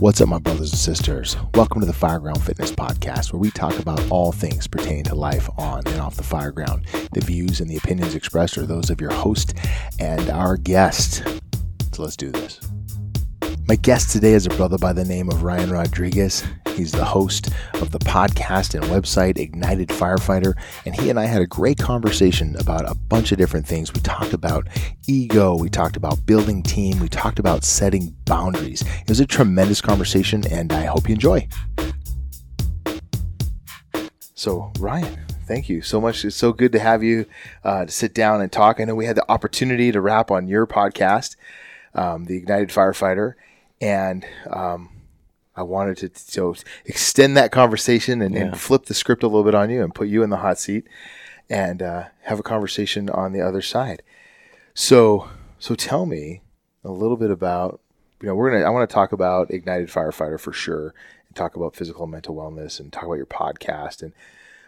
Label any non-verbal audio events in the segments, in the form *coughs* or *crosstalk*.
What's up, my brothers and sisters? Welcome to the Fireground Fitness Podcast, where we talk about all things pertaining to life on and off the fireground. The views and the opinions expressed are those of your host and our guest. So let's do this. My guest today is a brother by the name of Ryan Rodriquez. He's the host of the podcast and website Ignited Firefighter, and he and I had a great conversation about a bunch of different things. We talked about ego, we talked about building team, we talked about setting boundaries. It was a tremendous conversation, and I hope you enjoy. So, Ryan, thank you so much. It's so good to have you uh, to sit down and talk. I know we had the opportunity to rap on your podcast, um, the Ignited Firefighter, and um, I wanted to so extend that conversation and, yeah. and, flip the script a little bit on you and put you in the hot seat and uh, have a conversation on the other side. So, so tell me a little bit about you know we're gonna I want to talk about ignited firefighter for sure and talk about physical and mental wellness and talk about your podcast and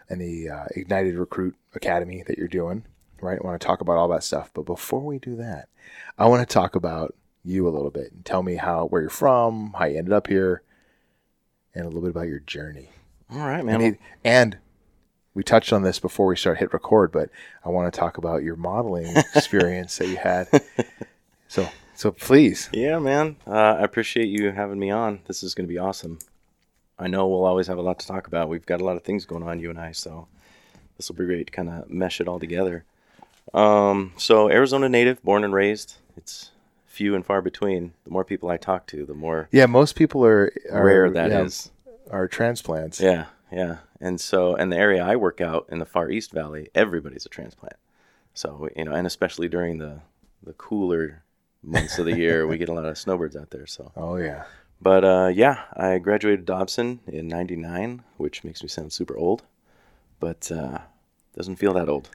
and the uh, ignited recruit academy that you're doing right I want to talk about all that stuff but before we do that I want to talk about you a little bit and tell me how where you're from how you ended up here and a little bit about your journey. All right, man. And, and we touched on this before we start hit record, but I want to talk about your modeling *laughs* experience that you had. So, so please. Yeah, man. Uh, I appreciate you having me on. This is going to be awesome. I know we'll always have a lot to talk about. We've got a lot of things going on, you and I. So this will be great to kind of mesh it all together. Um, so Arizona native, born and raised. It's few and far between. The more people I talk to, the more yeah, most people are, are rare that yeah, is. Are transplants. Yeah, yeah, and so and the area I work out in the Far East Valley, everybody's a transplant. So you know, and especially during the the cooler months of the year, we get a lot of *laughs* snowbirds out there. So oh yeah. But uh, yeah, I graduated Dobson in '99, which makes me sound super old, but uh, doesn't feel that old.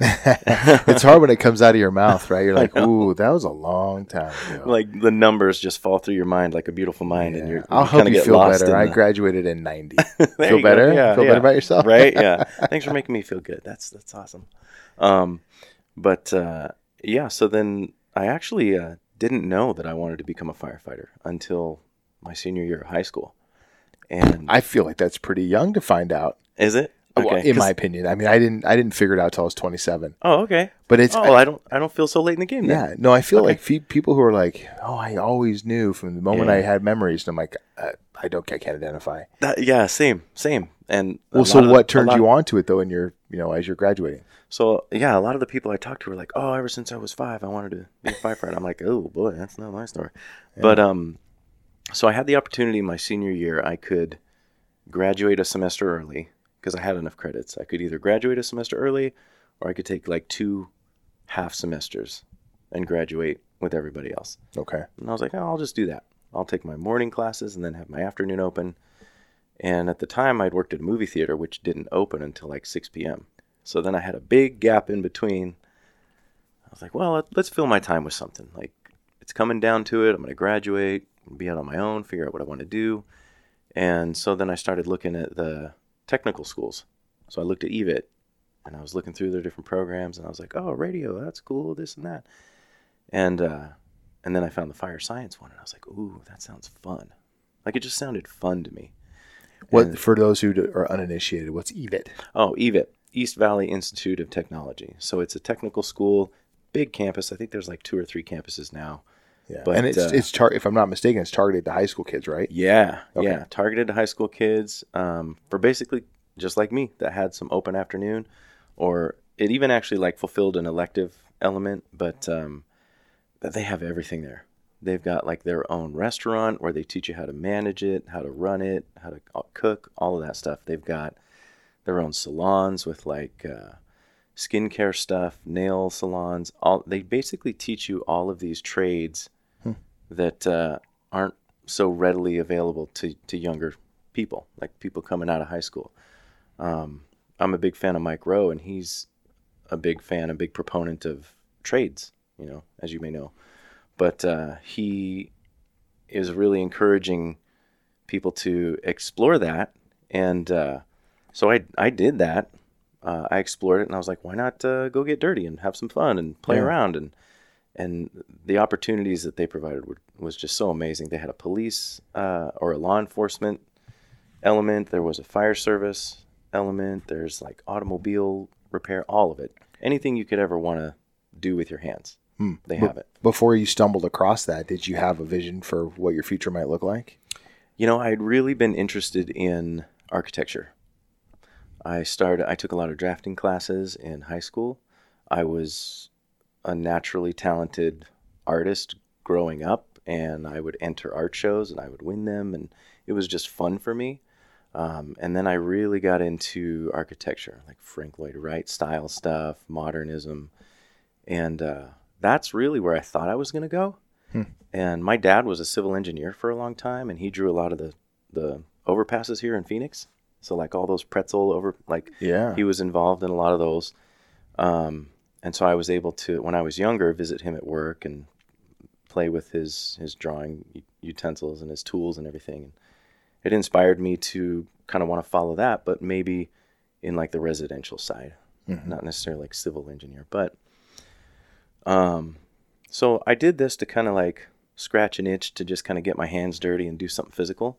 It's hard when it comes out of your mouth, right? You're *laughs* like, "Ooh, that was a long time ago." Like the numbers just fall through your mind like a beautiful mind, yeah. and you're. I'll help you feel better. I the... graduated in '90. *laughs* feel better? Yeah, feel yeah. better about yourself, right? Yeah. *laughs* Thanks for making me feel good. That's that's awesome. Um, but uh, yeah, so then I actually uh, didn't know that I wanted to become a firefighter until my senior year of high school, and I feel like that's pretty young to find out. Is it? Okay, in my opinion. I mean, I didn't I didn't figure it out till I was 27. Oh, okay. But it's oh, I, I don't I don't feel so late in the game. Then. Yeah, no, I feel okay. like fe- people who are like, oh, I always knew from the moment yeah. I had memories, and I'm like, uh, I don't, I can't identify. That, yeah, same, same. And well, so what turned you on to it though? In your, you know, as you're graduating. So yeah, a lot of the people I talked to were like, oh, ever since I was five, I wanted to be a firefighter. I'm like, oh boy, that's not my story. Yeah. But um, so I had the opportunity my senior year. I could graduate a semester early because I had enough credits. I could either graduate a semester early or I could take like two half semesters and graduate with everybody else. Okay. And I was like, oh, I'll just do that. I'll take my morning classes and then have my afternoon open. And at the time, I'd worked at a movie theater, which didn't open until like 6 p.m. So then I had a big gap in between. I was like, well, let's fill my time with something. Like, it's coming down to it. I'm going to graduate, be out on my own, figure out what I want to do. And so then I started looking at the technical schools. So I looked at EVIT and I was looking through their different programs and I was like, oh, radio, that's cool, this and that. And, uh, and then I found the fire science one and I was like, ooh, that sounds fun. Like it just sounded fun to me. What and, for those who are uninitiated? What's EVIT? Oh, EVIT, East Valley Institute of Technology. So it's a technical school, big campus. I think there's like two or three campuses now. Yeah, but, and it's uh, it's tar- if I'm not mistaken, it's targeted to high school kids, right? Yeah, okay. yeah, targeted to high school kids um, for basically just like me that had some open afternoon, or it even actually like fulfilled an elective element, but um, they have everything there. They've got like their own restaurant where they teach you how to manage it, how to run it, how to uh, cook, all of that stuff. They've got their own salons with like uh, skincare stuff, nail salons. All they basically teach you all of these trades that uh, aren't so readily available to, to younger people, like people coming out of high school. Um, I'm a big fan of Mike Rowe, and he's a big fan, a big proponent of trades, you know, as you may know. But uh, he is really encouraging people to explore that. And uh, so I, I did that. Uh, I explored it, and I was like, why not uh, go get dirty and have some fun and play yeah. around? And and the opportunities that they provided were, was just so amazing. They had a police uh, or a law enforcement element. There was a fire service element. There's like automobile repair, all of it. Anything you could ever want to do with your hands, Hmm. they have it. Before you stumbled across that, did you have a vision for what your future might look like? You know, I'd really been interested in architecture. I started I took a lot of drafting classes in high school. I was a naturally talented artist growing up and I would enter art shows and I would win them and it was just fun for me. Um, and then I really got into architecture, like Frank Lloyd Wright style stuff, modernism, and uh, that's really where I thought I was going to go. And my dad was a civil engineer for a long time, and he drew a lot of the the overpasses here in Phoenix. So like all those pretzel over, like Yeah. he was involved in a lot of those. Um, and so I was able to, when I was younger, visit him at work and play with his his drawing utensils and his tools and everything. And it inspired me to kind of want to follow that, but maybe in like the residential side, not necessarily like civil engineer. But um, so I did this to kind of like scratch an itch to just kind of get my hands dirty and do something physical.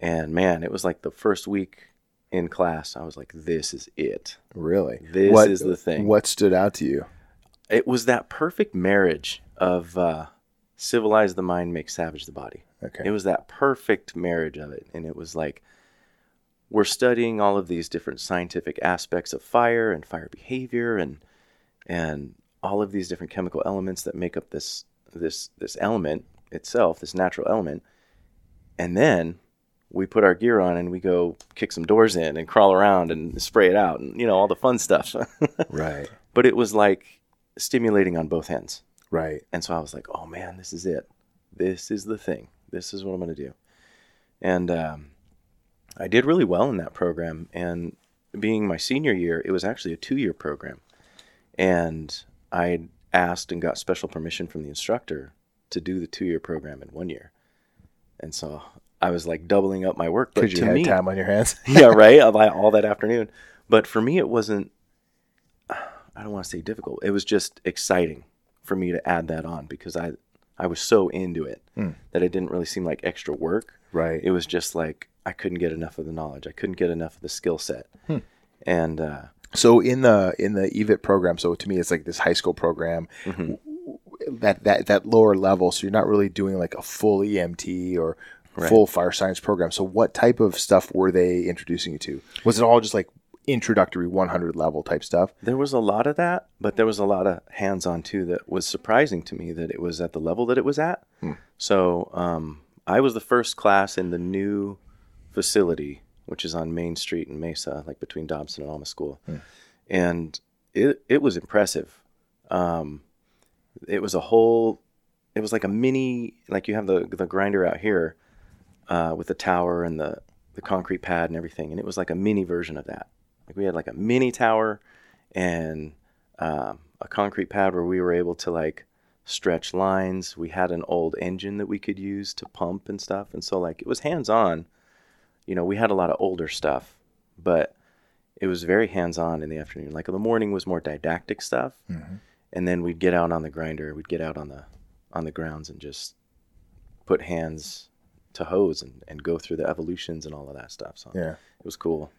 And man, it was like the first week in class, I was like, this is it. Really? This what, is the thing. What stood out to you? It was that perfect marriage of uh, civilize the mind, make savage the body. Okay. It was that perfect marriage of it. And it was like, we're studying all of these different scientific aspects of fire and fire behavior and and all of these different chemical elements that make up this this this element itself, this natural element. And then we put our gear on and we go kick some doors in and crawl around and spray it out and you know all the fun stuff. *laughs* right. but it was like stimulating on both ends. Right. And so I was like, oh man, this is it. This is the thing. This is what I'm going to do. And um, I did really well in that program. And being my senior year, it was actually a two year program. And I asked and got special permission from the instructor to do the two year program in one year. And so I was like doubling up my work. Because you had me, time on your hands. *laughs* yeah, right. *laughs* All that, all that afternoon. But for me, it wasn't. *sighs* I don't want to say difficult. It was just exciting for me to add that on because I, I was so into it Hmm. that it didn't really seem like extra work. right. It was just like I couldn't get enough of the knowledge. I couldn't get enough of the skill set. And uh, So in the in the EVIT program, so to me it's like this high school program Mm-hmm. that that that lower level. So you're not really doing like a full EMT or full fire science program. So what type of stuff were they introducing you to? Was it all just like introductory 100 level type stuff? There was a lot of that, but there was a lot of hands on too that was surprising to me that it was at the level that it was at. So um, I was the first class in the new facility, which is on Main Street in Mesa, like between Dobson and Alma School. And it, it was impressive. Um, it was a whole, it was like a mini, like you have the, the grinder out here uh, with the tower and the, the concrete pad and everything. And it was like a mini version of that. Like we had like a mini tower and um, a concrete pad where we were able to like stretch lines. We had an old engine that we could use to pump and stuff. And so like it was hands on. You know, we had a lot of older stuff, but it was very hands on in the afternoon. Like the morning was more didactic stuff. And then we'd get out on the grinder, we'd get out on the on the grounds and just put hands to hose and, and go through the evolutions and all of that stuff. So Yeah. it was cool.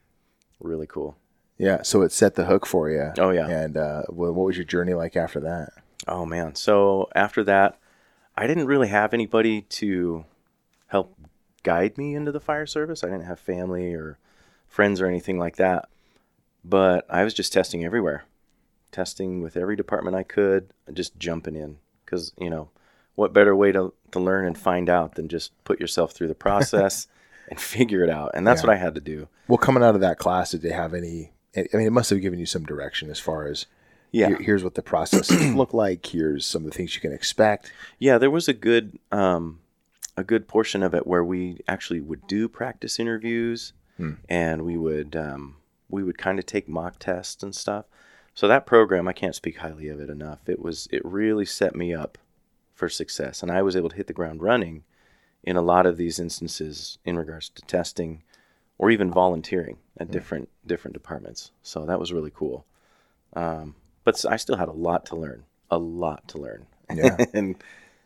Really cool. Yeah. So it set the hook for you. Oh, yeah. And uh, what, what was your journey like after that? Oh man. So after that, I didn't really have anybody to help guide me into the fire service. I didn't have family or friends or anything like that. But I was just testing everywhere. Testing with every department I could, just jumping in cuz you know, what better way to to learn and find out than just put yourself through the process *laughs* and figure it out. And that's Yeah. what I had to do. Well, coming out of that class, did they have any? I mean, it must have given you some direction as far as Yeah. here- here's what the process look like. Here's some of the things you can expect. Yeah, there was a good um, a good portion of it where we actually would do practice interviews, and we would um, we would kind of take mock tests and stuff. So that program, I can't speak highly of it enough. It was it really set me up for success, and I was able to hit the ground running in a lot of these instances in regards to testing or even volunteering at different different departments. So that was really cool. Um, but I still had a lot to learn, a lot to learn, Yeah. *laughs* and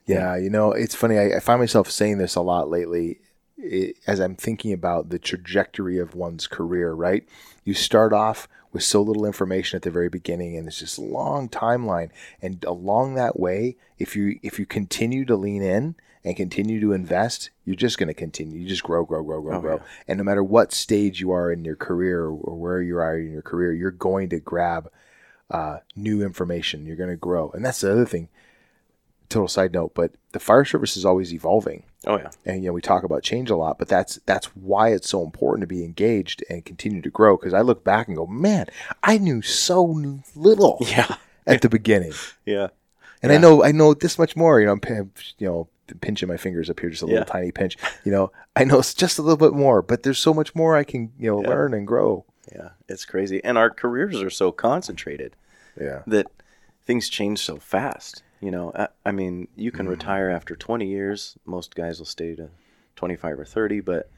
Yeah, you know, it's funny. I, I find myself saying this a lot lately it, as I'm thinking about the trajectory of one's career, right? You start off with so little information at the very beginning and it's this long timeline. And along that way if you if you continue to lean in and continue to invest you're just going to continue. You just grow grow grow grow Oh, grow. yeah. and no matter what stage you are in your career or where you are in your career you're going to grab uh, new information. You're going to grow. And that's the other thing total side note but the fire service is always evolving. Oh yeah, and you know we talk about change a lot but that's that's why it's so important to be engaged and continue to grow. Because i look back and go man i knew so little *laughs* yeah, at the beginning. Yeah, and i know i know this much more you know i'm you know pinching my fingers up here just a little Yeah. tiny pinch. You know i know it's just a little bit more but there's so much more i can you know Yeah. learn and grow. Yeah. It's crazy, and our careers are so concentrated yeah. that things change so fast. You know, I, I mean, you can Mm. retire after 20 years. Most guys will stay to 25 or 30, but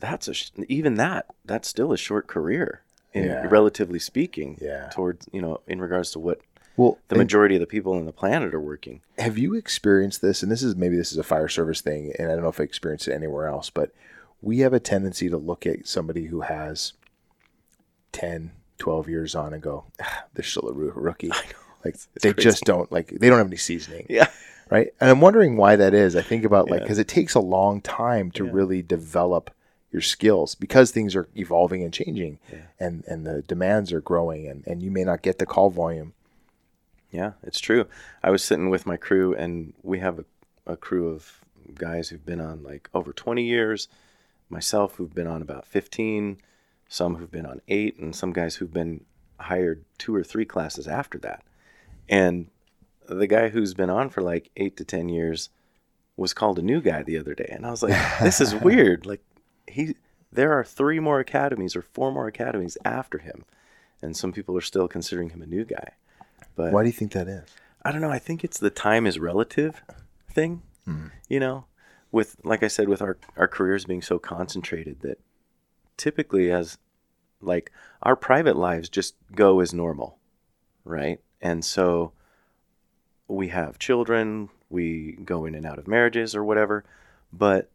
that's a sh- even that that's still a short career, in, Yeah. relatively speaking. Yeah. Towards you know, in regards to what well the majority of the people on the planet are working. have you experienced this and this is maybe this is a fire service thing and i don't know if i experienced it anywhere else but we have a tendency to look at somebody who has 10 12 years on and go ah, they're still a roo- rookie like It's they crazy. just don't like they don't have any seasoning Yeah. right and i'm wondering why that is i think about like Yeah. because it takes a long time to Yeah. really develop your skills because things are evolving and changing Yeah. and and the demands are growing and and you may not get the call volume Yeah, it's true. I was sitting with my crew, and we have a, a crew of guys who've been on like over 20 years, myself who've been on about 15, some who've been on eight, and some guys who've been hired two or three classes after that. And the guy who's been on for like eight to 10 years was called a new guy the other day. And I was like, this is *laughs* weird. Like, he, there are three more academies or four more academies after him. And some people are still considering him a new guy. But why do you think that is I don't know. I think it's the time is relative thing. Hmm. You know, with like I said, with our our careers being so concentrated that typically as like our private lives just go as normal, right? And so we have children, we go in and out of marriages or whatever, but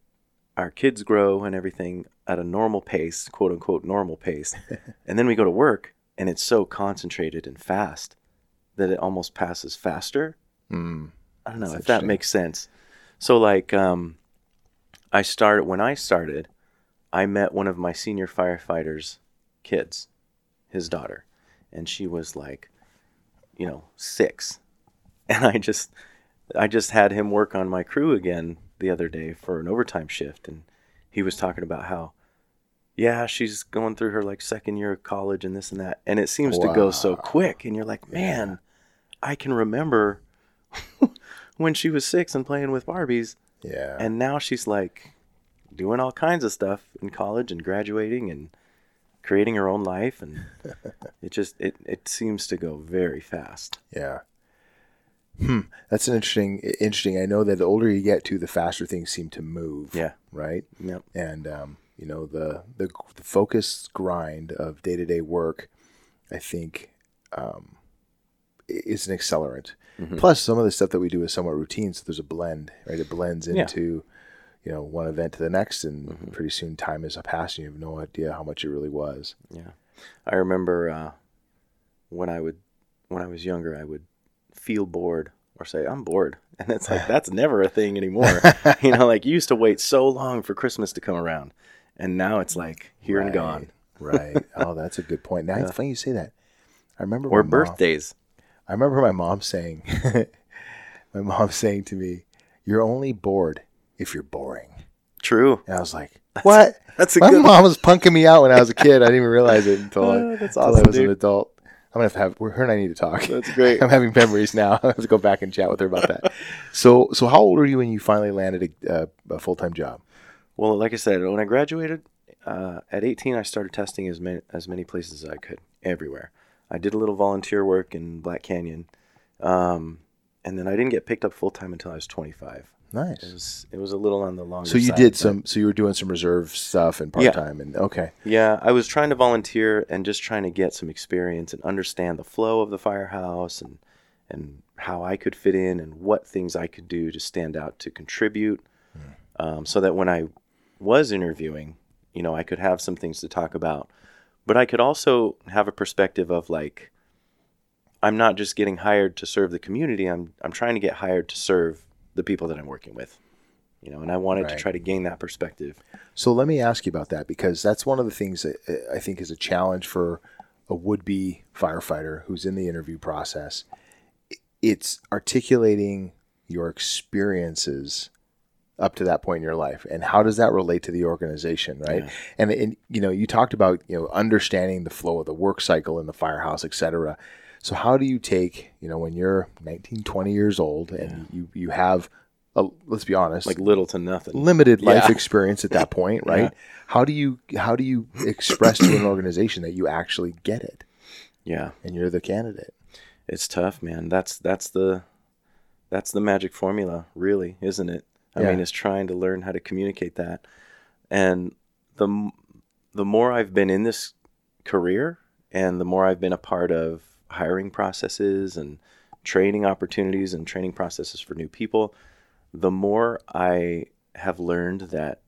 our kids grow and everything at a normal pace, quote unquote normal pace. *laughs* and then we go to work and it's so concentrated and fast that it almost passes faster. mm. I don't know if that makes sense. So like um I started when I started, I met one of my senior firefighters kids, his daughter, and she was like you know, 6. *laughs* And I just I just had him work on my crew again the other day for an overtime shift. And he was talking about how yeah, she's going through her like second year of college and this and that. And it seems to go so quick. And you're like, "Man, I can remember *laughs* when she was six and playing with Barbies, yeah. And now she's like doing all kinds of stuff in college and graduating and creating her own life, and *laughs* it just it it seems to go very fast. Yeah. Hmm. That's an interesting. Interesting. I know that the older you get to, the faster things seem to move. Yeah. Right. Yep. And um, you know the the the focus grind of day to day work, I think, um, is an accelerant. Mhm. Plus, some of the stuff that we do is somewhat routine, so there's a blend. Right. It blends into. You know, one event to the next, and Mhm. pretty soon time is past, and you have no idea how much it really was. Yeah, I remember uh, when I would when I was younger, I would feel bored or say I'm bored, *laughs* and it's like *laughs* that's never a thing anymore. *laughs* you know, like you used to wait so long for Christmas to come around, and now it's like here and gone. Right. Oh, that's a good point. Now Yeah. it's funny you say that. I remember Or my mom- birthdays. I remember my mom saying, my mom saying to me, "You're only bored if you're boring." True. And I was like, *laughs* "What?" That's a My good. mom was punking me out when I was a kid. I didn't even realize it until, *laughs* I, Oh, that's until I awesome, was an adult. I'm gonna have, to have her and I need to talk. That's great. *laughs* I'm having memories now. I have to go back and chat with her about that. So, so how old were you when you finally landed a, uh, a full time job? Well, like I said, when I graduated uh, at 18, I started testing as many as many places as I could, everywhere. I did a little volunteer work in Black Canyon, um, and then I didn't get picked up full time until I was 25. It Nice. was it was a little on the long. So you side, did some. So you were doing some reserve stuff and part Yeah. time, and okay, Yeah, I was trying to volunteer and just trying to get some experience and understand the flow of the firehouse and and how I could fit in and what things I could do to stand out to contribute, um, so that when I was interviewing, you know, I could have some things to talk about, but I could also have a perspective of like, I'm not just getting hired to serve the community. I'm I'm trying to get hired to serve the people that I'm working with, you know, and I wanted Right. to try to gain that perspective. So let me ask you about that because that's one of the things that uh, I think is a challenge for a would-be firefighter who's in the interview process. It's articulating your experiences up to that point in your life and how does that relate to the organization right Yeah. and, and you know you talked about you know understanding the flow of the work cycle in the firehouse et cetera so how do you take you know when you're 19 20 years old and you you have a, let's be honest Like little to nothing. limited life Yeah. experience at that *laughs* point, right? Yeah. How do you how do you express to an organization that you actually get it Yeah. and you're the candidate? It's tough, man. That's that's the that's the magic formula, really, isn't it? I Yeah. mean, it's trying to learn how to communicate that. And the the more I've been in this career and the more I've been a part of hiring processes and training opportunities and training processes for new people, the more I have learned that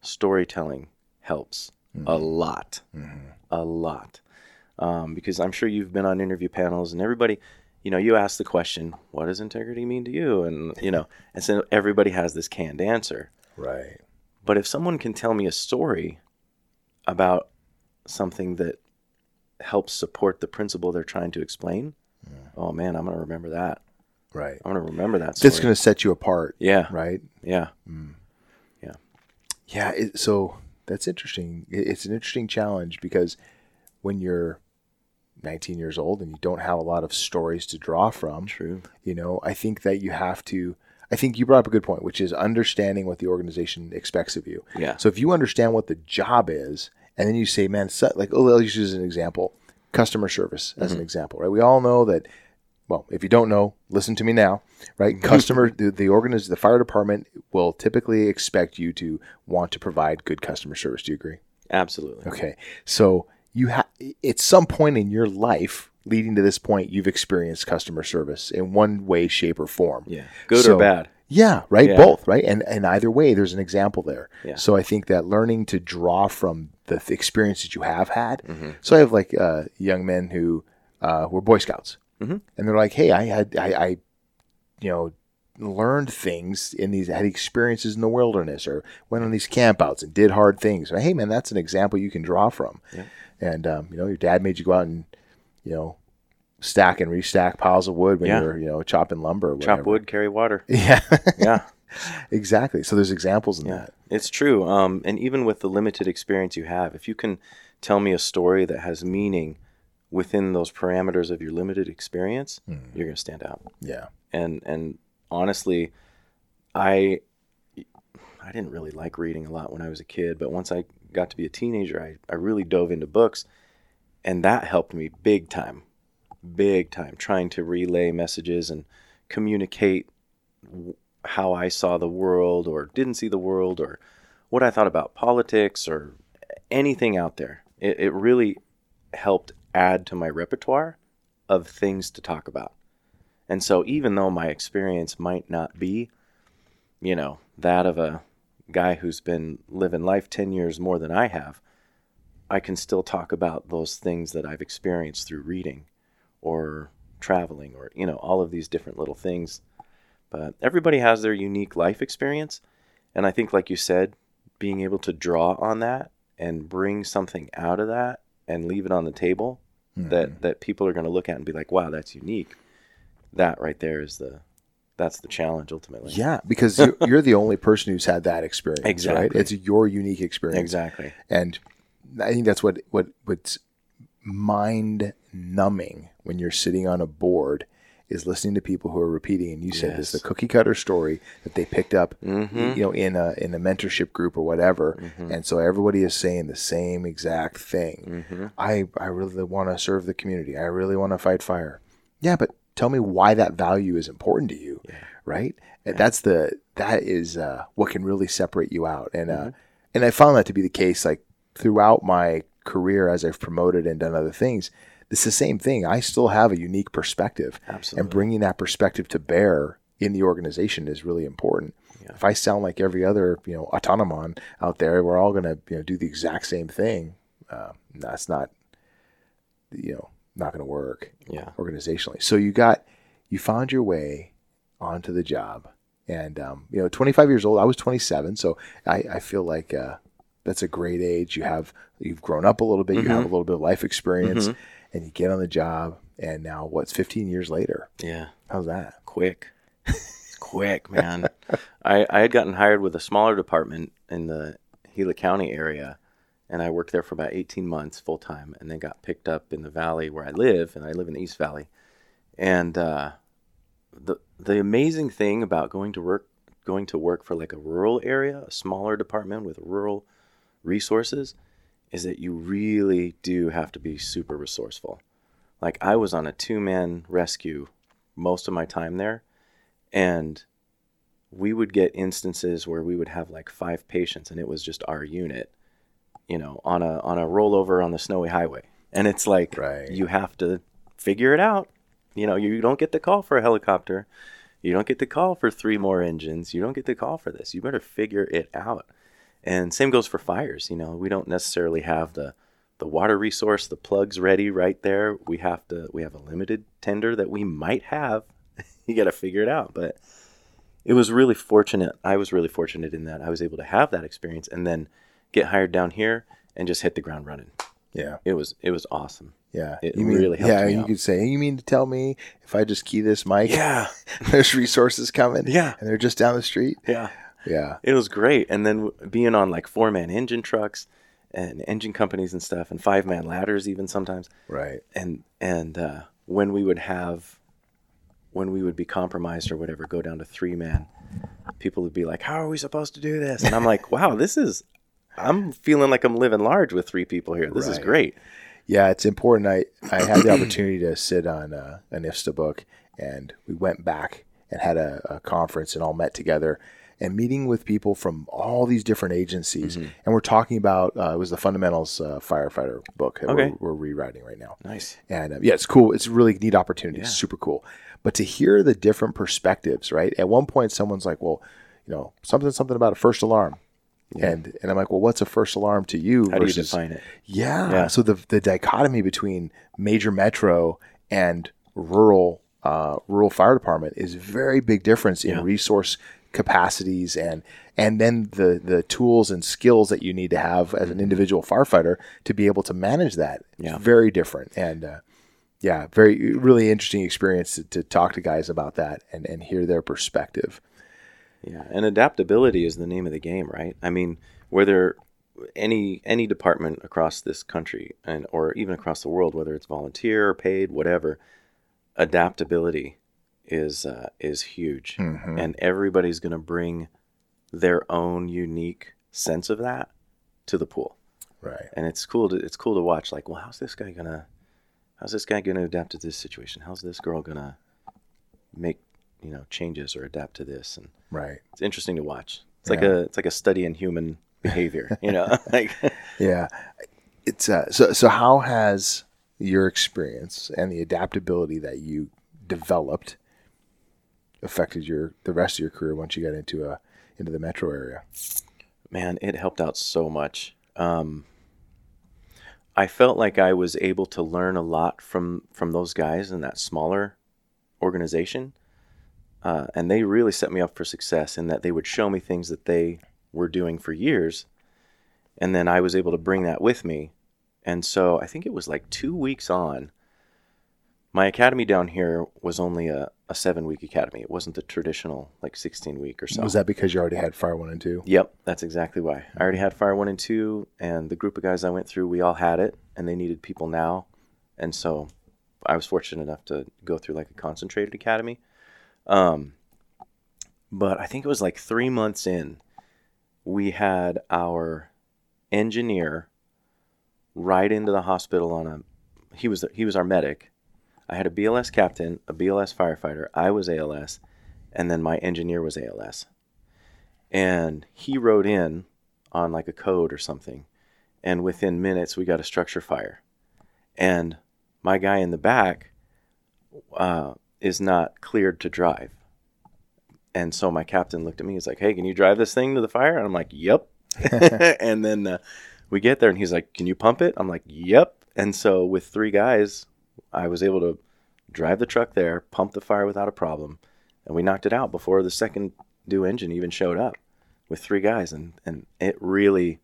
storytelling helps a lot a lot um, because I'm sure you've been on interview panels and everybody, you know, you ask the question, "What does integrity mean to you?" and you know, and so everybody has this canned answer. Right. But if someone can tell me a story about something that helps support the principle they're trying to explain, oh man, I'm gonna remember that. Right. I'm gonna remember that. Story. That's going to set you apart, yeah, right? yeah, mm. Yeah. It, so that's interesting. It- It's an interesting challenge because when you're 19 years old and you don't have a lot of stories to draw from, true. you know, I think that you have to. I think you brought up a good point, which is understanding what the organization expects of you. Yeah, So if you understand what the job is, and then you say, man, so, like, oh, I'll use as an example, customer service as an mm-hmm. example, right? We all know that. Well, if you don't know, listen to me now, right? Mm-hmm. Customer, the the organiz- the fire department will typically expect you to want to provide good customer service. Do you agree? absolutely. Okay, so you have at some point in your life leading to this point, you've experienced customer service in one way, shape, or form. Yeah, good So- or bad. Yeah, right. Yeah. Both, right? And and either way, there's an example there. Yeah. So I think that learning to draw from the th- experience that you have had. Mm-hmm. So I have like uh, young men who uh, were Boy Scouts, Mhm. and they're like, "Hey, I had I, I, you know." learned things in these had experiences in the wilderness or went on these campouts and did hard things hey man that's an example you can draw from Yeah. and um, you know your dad made you go out and you know stack and restack piles of wood when Yeah. you're you know chopping lumber or whatever. Chop wood, carry water. *laughs* yeah Yeah. *laughs* Exactly. So there's examples in Yeah, that. it's true. Um, and even with the limited experience you have, if you can tell me a story that has meaning within those parameters of your limited experience, you're going to stand out. Yeah. And and honestly, I I didn't really like reading a lot when I was a kid, but once I got to be a teenager, I, I really dove into books, and that helped me big time, big time, trying to relay messages and communicate how I saw the world or didn't see the world or what I thought about politics or anything out there. It, it really helped add to my repertoire of things to talk about. And so, even though my experience might not be, you know, that of a guy who's been living life 10 years more than I have, I can still talk about those things that I've experienced through reading or traveling or, you know, all of these different little things. But everybody has their unique life experience. And I think, like you said, being able to draw on that and bring something out of that and leave it on the table hmm. that, that people are going to look at and be like, wow, that's unique. That right there is the, that's the challenge ultimately. Yeah, because you're, you're the only person who's had that experience, right? Exactly. It's your unique experience. Exactly. And I think that's what what what's mind numbing when you're sitting on a board is listening to people who are repeating. And you said this Yes. the cookie cutter story that they picked up, Mhm. you know, in a in a mentorship group or whatever, Mm-hmm. and so everybody is saying the same exact thing. Mhm. I I really want to serve the community. I really want to fight fire. Yeah, but tell me why that value is important to you, right? And That's the that is uh, what can really separate you out. And uh, and I found that to be the case like throughout my career as I've promoted and done other things. it's the same thing. I still have a unique perspective, Absolutely. and bringing that perspective to bear in the organization is really important. Yeah. If I sound like every other, you know, autonomon out there, we're all going to, you know, do the exact same thing. Uh, that's not, you know, not going to work yeah. organizationally. So you got, you found your way onto the job, and um, you know, 25 years old. I was 27, so I, I feel like uh, that's a great age. You have, you've grown up a little bit. You have a little bit of life experience, Mhm. and you get on the job. And now, what's 15 years later? Yeah. How's that? quick *laughs* quick man *laughs* I, I had gotten hired with a smaller department in the gila county area and i worked there for about 18 months full time and then got picked up in the valley where i live and i live in the east valley and uh, the the amazing thing about going to work going to work for like a rural area a smaller department with rural resources is that you really do have to be super resourceful. Like i was on a two-man rescue most of my time there and we would get instances where we would have like five patients and it was just our unit you know on a on a rollover on the snowy highway. And it's like Right. you have to figure it out. You know you don't get the call for a helicopter. You don't get the call for three more engines. You don't get the call for this. You better figure it out and same goes for fires you know we don't necessarily have the the water resource the plugs ready right there. We have to we have a limited tender that we might have. *laughs* You got to figure it out. But it was really fortunate i was really fortunate in that i was able to have that experience and then get hired down here and just hit the ground running. Yeah. it was it was awesome. Yeah, It you mean, really helped Yeah, you out. could say, you mean to tell me if I just key this mic, yeah. *laughs* There's resources coming, Yeah. and they're just down the street. yeah Yeah, *laughs* it was great. And then being on like four man engine trucks and engine companies and stuff and five man ladders even sometimes. Right. and and uh, when we would have when we would be compromised or whatever go down to three man people would be like how are we supposed to do this? And i'm like wow this is i'm feeling like i'm living large with three people here. This is great. Yeah, it's important. I I had the opportunity to sit on uh, an IFSTA book, and we went back and had a, a conference and all met together and meeting with people from all these different agencies. Mm-hmm. And we're talking about uh, it was the fundamentals uh, firefighter book that Okay. we're, we're rewriting right now. nice And uh, yeah, it's cool. It's a really neat opportunity. Yeah. super cool. But to hear the different perspectives, right? At one point, someone's like, "Well, you know, something, something about a first alarm," and and I'm like, "Well, what's a first alarm to you?" how do you define it yeah. Yeah. So the the dichotomy between major metro and rural uh, rural fire department is very big difference in Yeah. resource capacities and and then the the tools and skills that you need to have as an individual firefighter to be able to manage that. It's very different and. Uh, yeah, very really interesting experience to, to talk to guys about that and, and hear their perspective. Yeah, and adaptability is the name of the game, right? I mean, whether any any department across this country and or even across the world, whether it's volunteer or paid, whatever, adaptability is uh, is huge, Mhm. and everybody's going to bring their own unique sense of that to the pool, Right. and it's cool to it's cool to watch. Like, well, how's this guy gonna how's this guy gonna adapt to this situation? How's this girl gonna make you know changes or adapt to this and Right. it's interesting to watch. It's like a it's like a study in human *laughs* behavior, you know. *laughs* like Yeah. It's uh, so so how has your experience and the adaptability that you developed affected your the rest of your career once you got into a into the metro area? man, it helped out so much. Um, I felt like I was able to learn a lot from from those guys in that smaller organization, uh, and they really set me up for success in that they would show me things that they were doing for years, and then I was able to bring that with me. And so I think it was like two weeks on. My academy down here was only a, a seven week academy. It wasn't the traditional like 16 week or so. Was that because you already had fire one and two? Yep, that's exactly why. I already had Fire 1 and 2, and the group of guys I went through, we all had it, and they needed people now. And so I was fortunate enough to go through like a concentrated academy. Um, but I think it was like three months in, we had our engineer ride into the hospital on a. He was he was our medic. I had a BLS captain, a BLS firefighter. I was ALS, and then my engineer was ALS and he rode in on like a code or something and within minutes we got a structure fire and my guy in the back uh, is not cleared to drive. And so my captain looked at me. He's like, "Hey, can you drive this thing to the fire?" And I'm like, "Yep." *laughs* and then uh, we get there, and he's like, "Can you pump it?" I'm like, "Yep." And so with three guys, I was able to drive the truck there, pump the fire without a problem, and we knocked it out before the second due engine even showed up with three guys, and and it really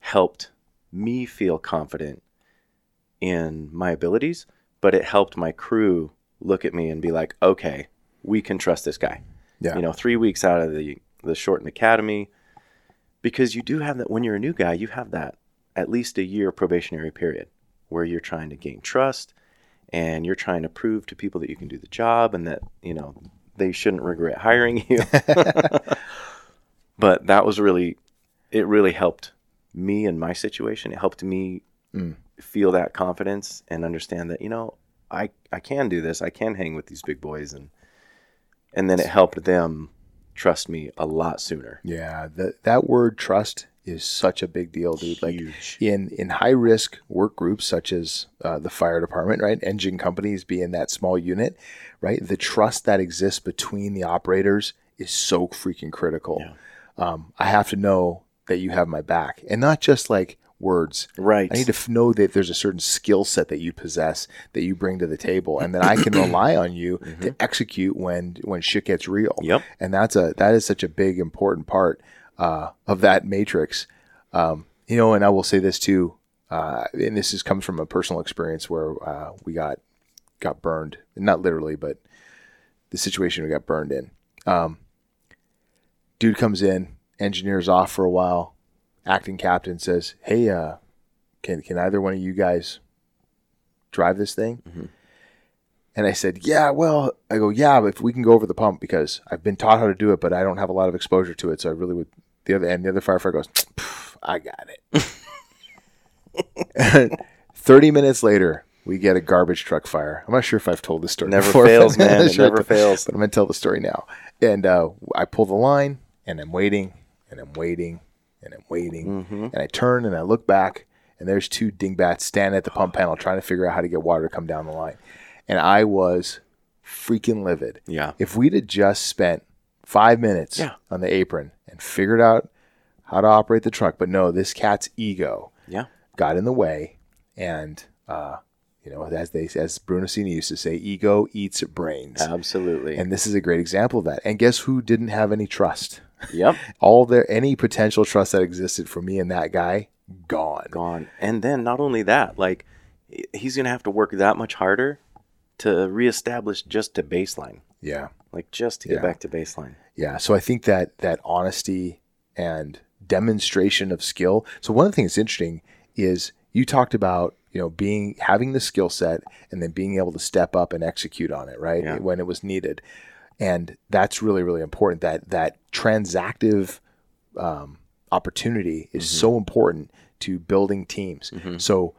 helped me feel confident in my abilities, but it helped my crew look at me and be like, okay, we can trust this guy. Yeah. You know, three weeks out of the the shortened academy, because you do have that when you're a new guy, you have that at least a year probationary period where you're trying to gain trust and you're trying to prove to people that you can do the job and that you know they shouldn't regret hiring you. *laughs* but that was really, it really helped me in my situation. It helped me Mm. feel that confidence and understand that you know I I can do this. I can hang with these big boys and and then it helped them trust me a lot sooner. Yeah, that that word trust is such a big deal, dude. Like in in high risk work groups such as uh, the fire department, right? Engine companies being that small unit, right? The trust that exists between the operators is so freaking critical. Yeah. Um, I have to know that you have my back, and not just like words. Right. I need to f- know that there's a certain skill set that you possess that you bring to the table, and that I can *clears throat* rely on you to execute when when shit gets real. Mm-hmm. Yep. And that's a that is such a big important part uh, of that matrix. Um, you know, and I will say this too, uh, and this is comes from a personal experience where uh, we got got burned, not literally, but the situation we got burned in. Um, dude comes in, engineer's off for a while. Acting captain says, "Hey, uh, can can either one of you guys drive this thing?" Mhm. And I said, "Yeah, well, I go, yeah, but if we can go over the pump because I've been taught how to do it, but I don't have a lot of exposure to it, so I really would." The other and the other firefighter goes, "I got it." *laughs* Thirty minutes later, we get a garbage truck fire. I'm not sure if I've told this story. Never before, fails, *laughs* man. It never told- fails. But I'm gonna tell the story now. And uh, I pull the line, and I'm waiting, and I'm waiting, and I'm waiting, Mm-hmm. and I turn and I look back, and there's two dingbats standing at the pump panel trying to figure out how to get water to come down the line, and I was freaking livid. Yeah. If we'd have just spent five minutes Yeah. on the apron and figured out how to operate the truck, but no, this cat's ego Yeah. got in the way, and uh, you know, as they as Brunacini used to say, ego eats brains. Absolutely. And this is a great example of that. And guess who didn't have any trust? yep. *laughs* All there, any potential trust that existed for me and that guy, gone. Gone. And then not only that, like he's gonna have to work that much harder to reestablish just to baseline. Yeah, Like just to get Yeah. back to baseline. yeah. So I think that that honesty and demonstration of skill. So one of the things that's interesting is you talked about you know being having the skill set and then being able to step up and execute on it right Yeah. when it was needed, and that's really really important. That that transactive um, opportunity is Mm-hmm. so important to building teams. So,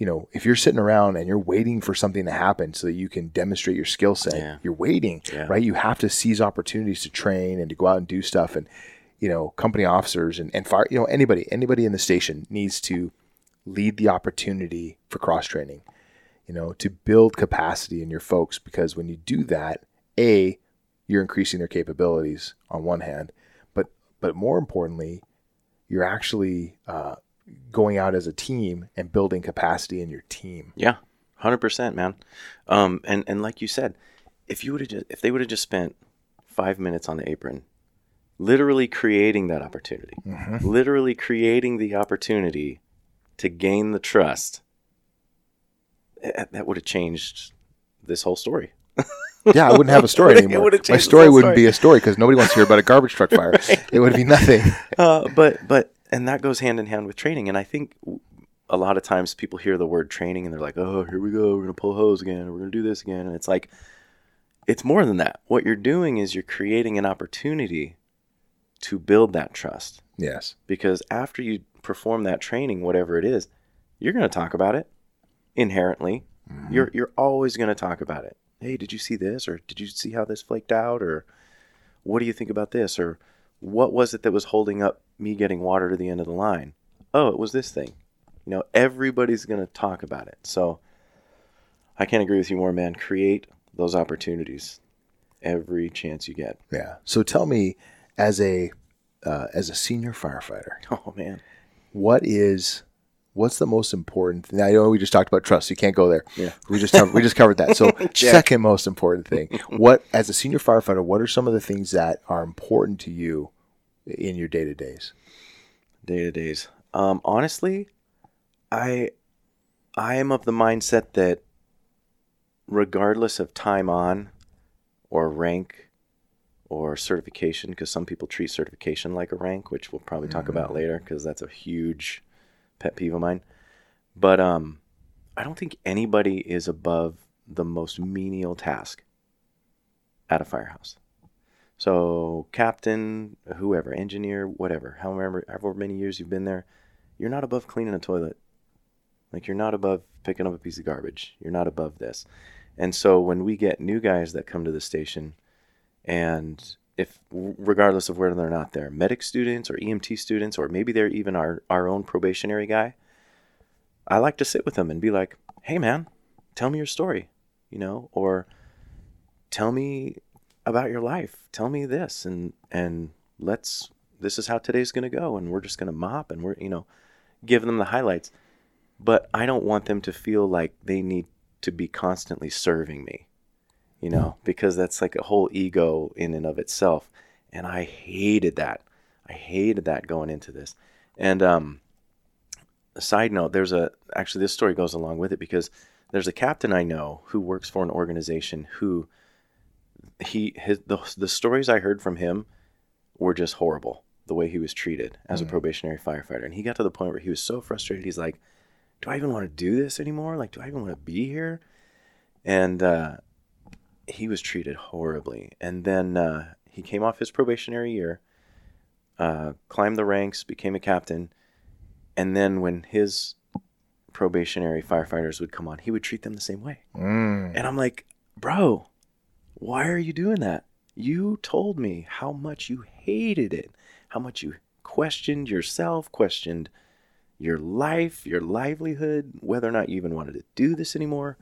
you know, if you're sitting around and you're waiting for something to happen so that you can demonstrate your skill set, Yeah. you're waiting, Yeah. right? You have to seize opportunities to train and to go out and do stuff. And, you know, company officers and, and fire, you know, anybody, anybody in the station needs to lead the opportunity for cross training, you know, to build capacity in your folks. Because when you do that, A, you're increasing their capabilities on one hand, but, but more importantly, you're actually uh, going out as a team and building capacity in your team. Yeah, hundred percent, man. Um, and and like you said, if you would have just if they would have just spent five minutes on the apron, literally creating that opportunity, literally creating the opportunity to gain the trust, eh, that would have changed this whole story. *laughs* Yeah, I wouldn't have a story *laughs* anymore. My story wouldn't story. be a story because nobody wants to hear about a garbage truck *laughs* fire. It would be nothing. Uh, but but and that goes hand in hand with training. And I think a lot of times people hear the word training and they're like, "Oh, here we go. We're gonna pull hose again. We're gonna do this again." And it's like, it's more than that. What you're doing is you're creating an opportunity to build that trust. Yes. Because after you perform that training, whatever it is, you're gonna talk about it inherently. Mm-hmm. You're you're always gonna talk about it. Hey, did you see this? Or did you see how this flaked out? Or what do you think about this? Or what was it that was holding up me getting water to the end of the line? Oh, it was this thing. You know, everybody's going to talk about it. So I can't agree with you more, man. Create those opportunities every chance you get. Yeah. So tell me, as a uh, as a senior firefighter, *laughs* Oh man. what is what's the most important thing? I know we just talked about trust. You can't go there. Yeah. We just we just covered that. So *laughs* second most important thing. *laughs* What as a senior firefighter, what are some of the things that are important to you in your day to days? day to days. Um, honestly, I I am of the mindset that regardless of time on or rank or certification, because some people treat certification like a rank, which we'll probably talk about later, because that's a huge pet peeve of mine. But um, I don't think anybody is above the most menial task at a firehouse. So, captain, whoever, engineer, whatever, however, however many years you've been there, you're not above cleaning a toilet. Like, you're not above picking up a piece of garbage. You're not above this. And so, when we get new guys that come to the station, and if, regardless of whether they're not they're medic students or EMT students, or maybe they're even our, our own probationary guy, I like to sit with them and be like, hey, man, tell me your story, you know, or tell me about your life. Tell me this and and let's this is how today's going to go and we're just going to mop and we're, you know, give them the highlights. But I don't want them to feel like they need to be constantly serving me. You know, because that's like a whole ego in and of itself. And I hated that. I hated that going into this. And um a side note, there's a actually this story goes along with it because there's a captain I know who works for an organization who he his the, the stories I heard from him were just horrible the way he was treated as a probationary firefighter. And he got to the point where he was so frustrated he's like do I even want to do this anymore? Like do I even want to be here? And uh, he was treated horribly. And then uh, he came off his probationary year uh, climbed the ranks became a captain. And then when his probationary firefighters would come on he would treat them the same way. Mm. and I'm like, bro, why are you doing that? You told me how much you hated it, how much you questioned yourself, questioned your life, your livelihood, whether or not you even wanted to do this anymore.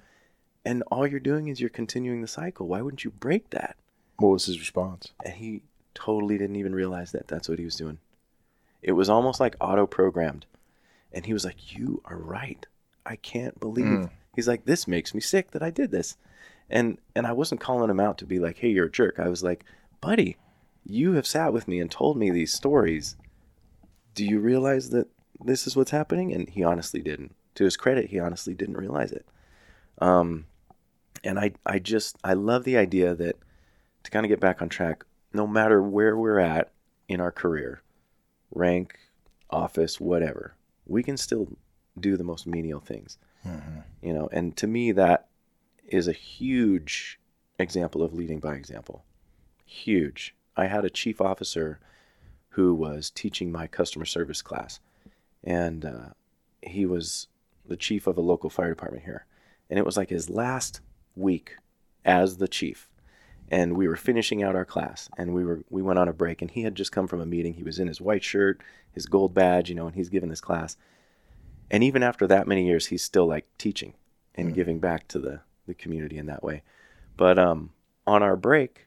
And all you're doing is you're continuing the cycle. Why wouldn't you break that? What was his response? And he totally didn't even realize that that's what he was doing. It was almost like auto programmed. And he was like, You are right. I can't believe. Mm. He's like, This makes me sick that I did this. And and I wasn't calling him out to be like, Hey, you're a jerk. I was like, Buddy, you have sat with me and told me these stories. Do you realize that this is what's happening? And he honestly didn't. To his credit, he honestly didn't realize it. Um, and I, I just, I love the idea that to kind of get back on track, no matter where we're at in our career, rank, office, whatever, we can still do the most menial things. You know, and to me, that is a huge example of leading by example. Huge. I had a chief officer who was teaching my customer service class, and uh, he was the chief of a local fire department here. And it was like his last week as the chief and we were finishing out our class and we were we went on a break and he had just come from a meeting he was in his white shirt his gold badge you know and he's giving this class and even after that many years he's still like teaching and giving back to the the community in that way but um on our break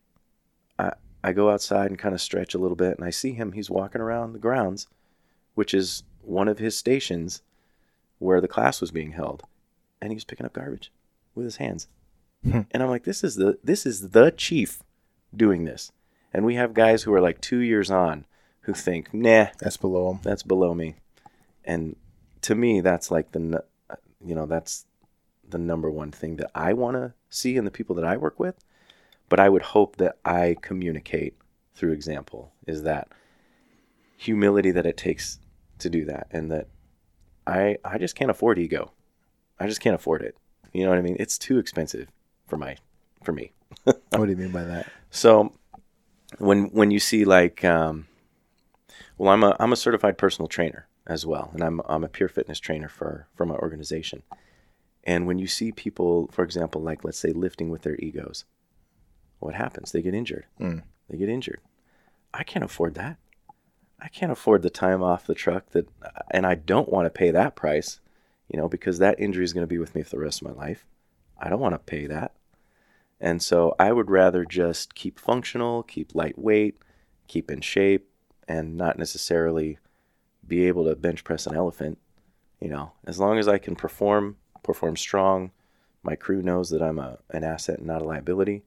i i go outside and kind of stretch a little bit and i see him he's walking around the grounds which is one of his stations where the class was being held and he was picking up garbage with his hands and I'm like, this is the this is the chief doing this. And we have guys who are like two years on who think, nah, That's below him. that's below me. And to me, that's like the, you know, that's the number one thing that I want to see in the people that I work with. But I would hope that I communicate through example is that humility that it takes to do that. And that I, I just can't afford ego. I just can't afford it. You know what I mean? It's too expensive for my, for me. *laughs* What do you mean by that? So when when you see like um, well I'm a I'm a certified personal trainer as well and I'm I'm a peer fitness trainer for for my organization. And when you see people for example like let's say lifting with their egos what happens? They get injured. Mm. They get injured. I can't afford that. I can't afford the time off the truck that and I don't want to pay that price, you know, because that injury is going to be with me for the rest of my life. I don't want to pay that. And so I would rather just keep functional, keep lightweight, keep in shape, and not necessarily be able to bench press an elephant. You know, as long as I can perform, perform strong, my crew knows that I'm a, an asset and not a liability.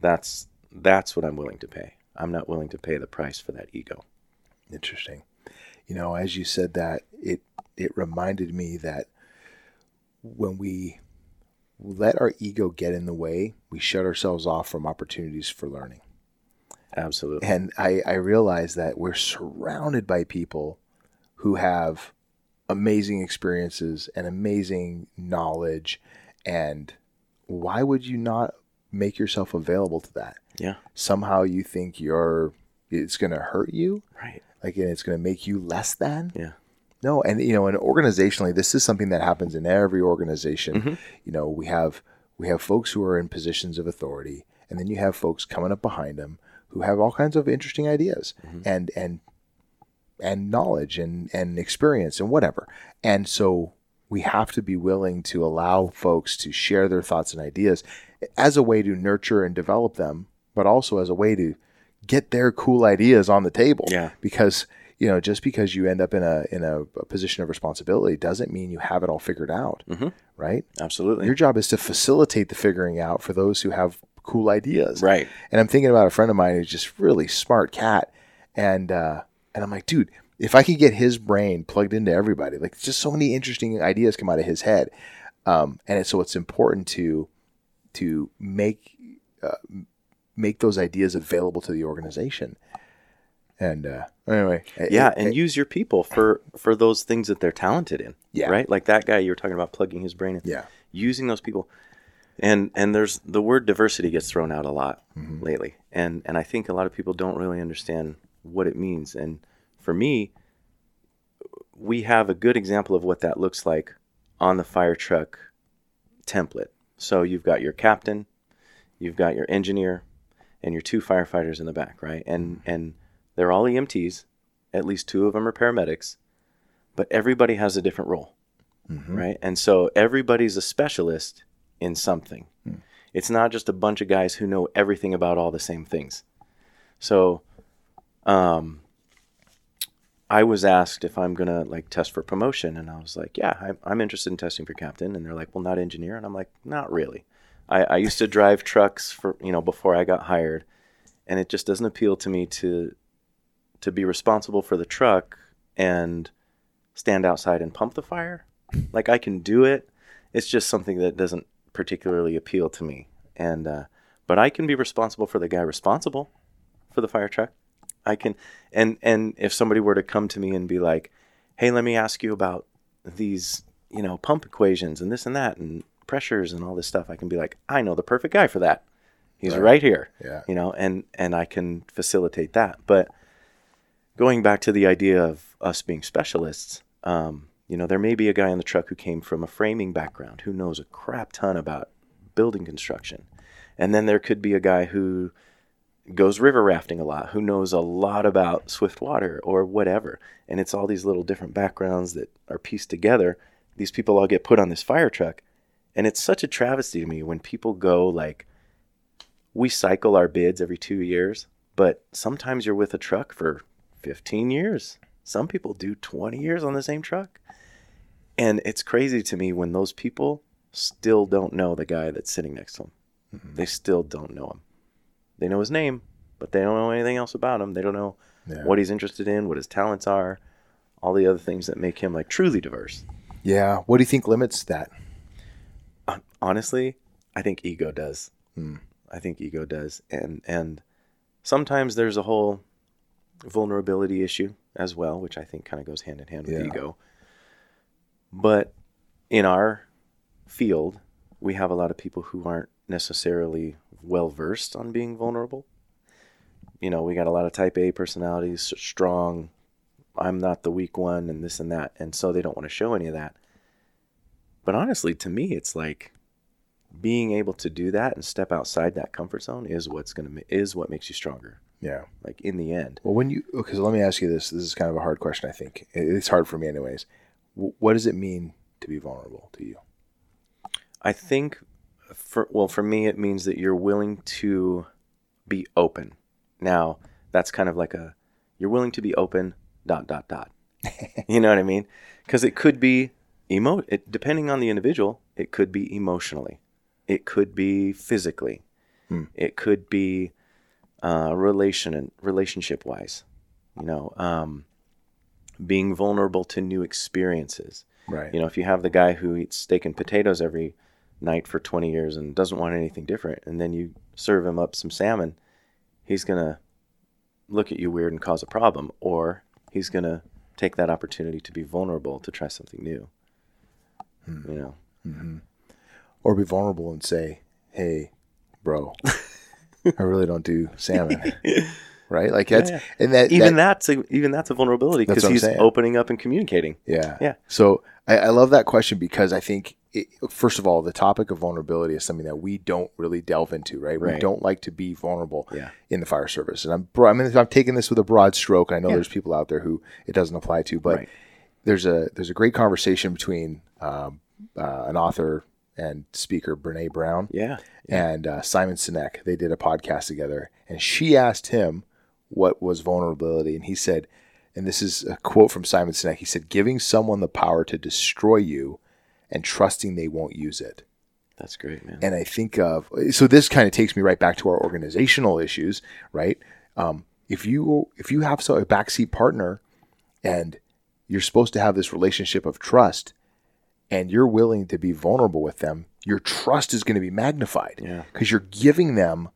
That's that's what I'm willing to pay. I'm not willing to pay the price for that ego. Interesting. You know, as you said that, it it reminded me that when we let our ego get in the way, we shut ourselves off from opportunities for learning. Absolutely. And I, I realize that we're surrounded by people who have amazing experiences and amazing knowledge. And why would you not make yourself available to that? Yeah. Somehow you think you're it's going to hurt you, Right. like and it's going to make you less than. Yeah. No, and you know, and organizationally, this is something that happens in every organization. Mhm. You know, we have we have folks who are in positions of authority, and then you have folks coming up behind them who have all kinds of interesting ideas and and and knowledge and and experience and whatever. And so we have to be willing to allow folks to share their thoughts and ideas as a way to nurture and develop them, but also as a way to get their cool ideas on the table Yeah. because you know just because you end up in a in a, a position of responsibility doesn't mean you have it all figured out Mhm. right Absolutely. your job is to facilitate the figuring out for those who have cool ideas right. and i'm thinking about a friend of mine who's just really smart cat and uh and i'm like dude if i could get his brain plugged into everybody like just so many interesting ideas come out of his head um and so it's important to to make uh, make those ideas available to the organization and uh anyway Yeah, it- and it- use your people for for those things that they're talented in. Yeah. Right? Like that guy you were talking about plugging his brain in. yeah Using those people. And and there's the word diversity gets thrown out a lot lately. And and I think a lot of people don't really understand what it means. And for me, we have a good example of what that looks like on the fire truck template. So you've got your captain, you've got your engineer, and your two firefighters in the back, right? And mm-hmm. and they're all EMTs. At least two of them are paramedics, but everybody has a different role, mm-hmm. right? And so everybody's a specialist in something. Hmm. It's not just a bunch of guys who know everything about all the same things. So, um, I was asked if I'm gonna like test for promotion, and I was like, "Yeah, I'm, I'm interested in testing for captain." And they're like, "Well, not engineer," and I'm like, "Not really." I, I used to drive trucks for you know before I got hired, and it just doesn't appeal to me to to be responsible for the truck and stand outside and pump the fire. Like I can do it. It's just something that doesn't particularly appeal to me. And uh, but I can be responsible for the guy responsible for the fire truck. I can and and if somebody were to come to me and be like, "Hey, let me ask you about these, you know, pump equations and this and that and pressures and all this stuff," I can be like, "I know the perfect guy for that. He's Right. right, here." yeah you know, and and I can facilitate that. But going back to the idea of us being specialists, um, you know, there may be a guy in the truck who came from a framing background who knows a crap ton about building construction, and then there could be a guy who goes river rafting a lot, who knows a lot about swift water or whatever, and it's all these little different backgrounds that are pieced together. These people all get put on this fire truck, and it's such a travesty to me when people go like we cycle our bids every two years, but sometimes you're with a truck for 15 years. Some people do 20 years on the same truck. And it's crazy to me when those people still don't know the guy that's sitting next to them. Mm-hmm. They still don't know him. They know his name, but they don't know anything else about him. They don't know Yeah. what he's interested in, what his talents are, all the other things that make him like truly diverse. yeah what do you think limits that honestly, I think ego does. Hmm. I think ego does, and and sometimes there's a whole vulnerability issue as well, which I think kind of goes hand in hand with Yeah. ego. But in our field, we have a lot of people who aren't necessarily well versed on being vulnerable. You know, we got a lot of type A personalities, strong. I'm not the weak one, and this and that, and so they don't want to show any of that. But honestly, to me, it's like being able to do that and step outside that comfort zone is what's gonna is what makes you stronger. yeah Like in the end, well when you because let me ask you this this is kind of a hard question i think it's hard for me anyways what does it mean to be vulnerable to you I think for well for me it means that you're willing to be open. Now that's kind of like a you're willing to be open dot dot dot. *laughs* You know what i mean? Because it could be emo it, depending on the individual it could be emotionally. It could be physically. Hmm. it could be uh, relation relationship wise you know um, being vulnerable to new experiences. Right. you know, if you have the guy who eats steak and potatoes every night for 20 years and doesn't want anything different, and then you serve him up some salmon, he's going to look at you weird and cause a problem, or he's going to take that opportunity to be vulnerable to try something new. Hmm. You know, mm-hmm. or be vulnerable and say, "Hey, bro, *laughs* I really don't do salmon." *laughs* right? Like that's yeah. and that even that, that's a, even that's a vulnerability because he's opening up and communicating. yeah, Yeah. So I, I love that question because I think it, first of all, the topic of vulnerability is something that we don't really delve into, right? We don't like to be vulnerable Yeah. in the fire service, and I'm I mean I'm taking this with a broad stroke. I know Yeah. there's people out there who it doesn't apply to, but Right. there's a there's a great conversation between um, uh, an author and speaker Brene Brown Yeah. and uh, Simon Sinek. They did a podcast together, and she asked him what was vulnerability, and he said, and this is a quote from Simon Sinek. He said, "Giving someone the power to destroy you, and trusting they won't use it." That's great, man. And I think of so this kind of takes me right back to our organizational issues, right? Um, if you if you have so a backseat partner, and you're supposed to have this relationship of trust, and you're willing to be vulnerable with them, your trust is going to be magnified Yeah. because you're giving them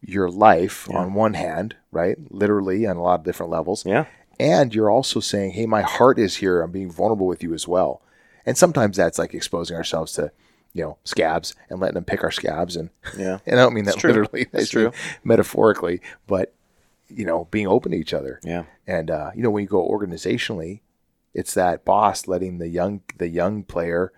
your life Yeah. on one hand, right? Literally on a lot of different levels. Yeah. And you're also saying, hey, my heart is here. I'm being vulnerable with you as well. And sometimes that's like exposing ourselves to, you know, scabs and letting them pick our scabs. And, Yeah. *laughs* and I don't mean that literally, It's true. metaphorically, but, you know, being open to each other. Yeah. And, uh, you know, when you go organizationally, it's that boss letting the young, the young player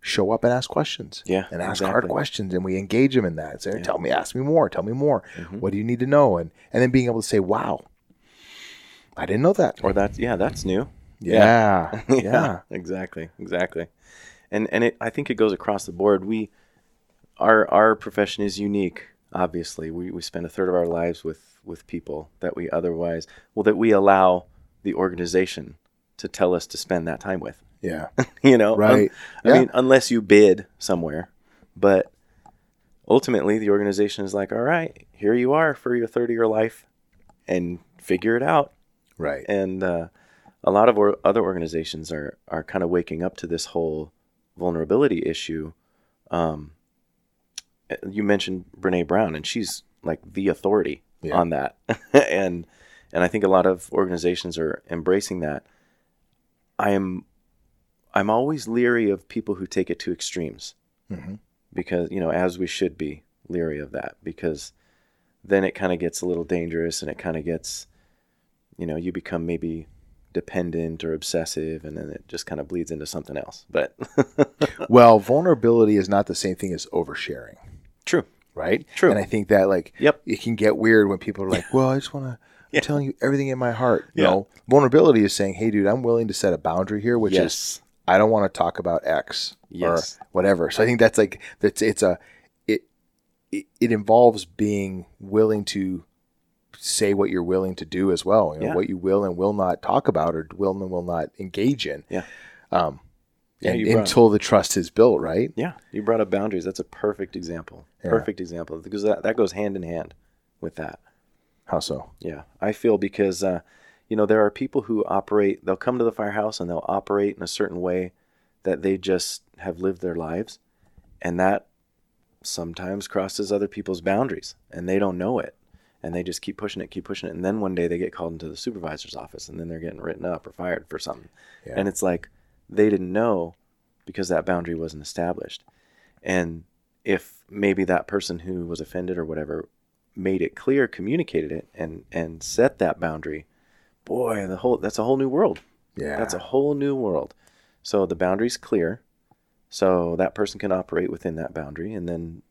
show up and ask questions Yeah, and ask hard questions and we engage them in that say, Yeah. Mm-hmm. tell me, ask me more, tell me more. What do you need to know? And, and then being able to say, wow, I didn't know that. Or that's yeah, that's new. Yeah. Yeah. *laughs* *laughs* exactly, exactly. And and it, I think it goes across the board. We, our our profession is unique. Obviously, we, we spend a third of our lives with with people that we otherwise well that we allow the organization to tell us to spend that time with. Yeah. *laughs* you know, Right. I Yeah. mean, unless you bid somewhere, but ultimately the organization is like, all right, here you are for your third of your life, and figure it out Right. and uh, a lot of or- other organizations are are kind of waking up to this whole vulnerability issue. Um, you mentioned Brene Brown, and she's like the authority Yeah. on that, *laughs* and and I think a lot of organizations are embracing that. I am I'm always leery of people who take it to extremes hmm because you know as we should be leery of that because then it kind of gets a little dangerous and it kind of gets you know you become maybe dependent or obsessive and then it just kind of bleeds into something else but *laughs* Well, vulnerability is not the same thing as oversharing, true right? True. And I think that like Yep. it can get weird when people are like, *laughs* "Well, I just want to." Yeah. I'm telling you everything in my heart. Yeah. No, vulnerability is saying, "Hey, dude, I'm willing to set a boundary here, which is yes I don't want to talk about X Yes. or whatever." So I think that's like that's it's a it it, it involves being willing to say what you're willing to do as well. You know, Yeah. what you will and will not talk about or will and will not engage in. Yeah. Um, Yeah, and, until the trust is built, right? yeah you brought up boundaries that's a perfect example Yeah. perfect example because that, that goes hand in hand with that How so? Yeah, I feel because uh, you know there are people who operate. They'll come to the firehouse and they'll operate in a certain way that they just have lived their lives, and that sometimes crosses other people's boundaries, and they don't know it, and they just keep pushing it, keep pushing it, and then one day they get called into the supervisor's office, and then they're getting written up or fired for something, Yeah. and it's like they didn't know because that boundary wasn't established, and if maybe that person who was offended or whatever made it clear, communicated it, and and set that boundary, boy, the whole that's a whole new world. Yeah. That's a whole new world. So the boundary's clear, so that person can operate within that boundary, and then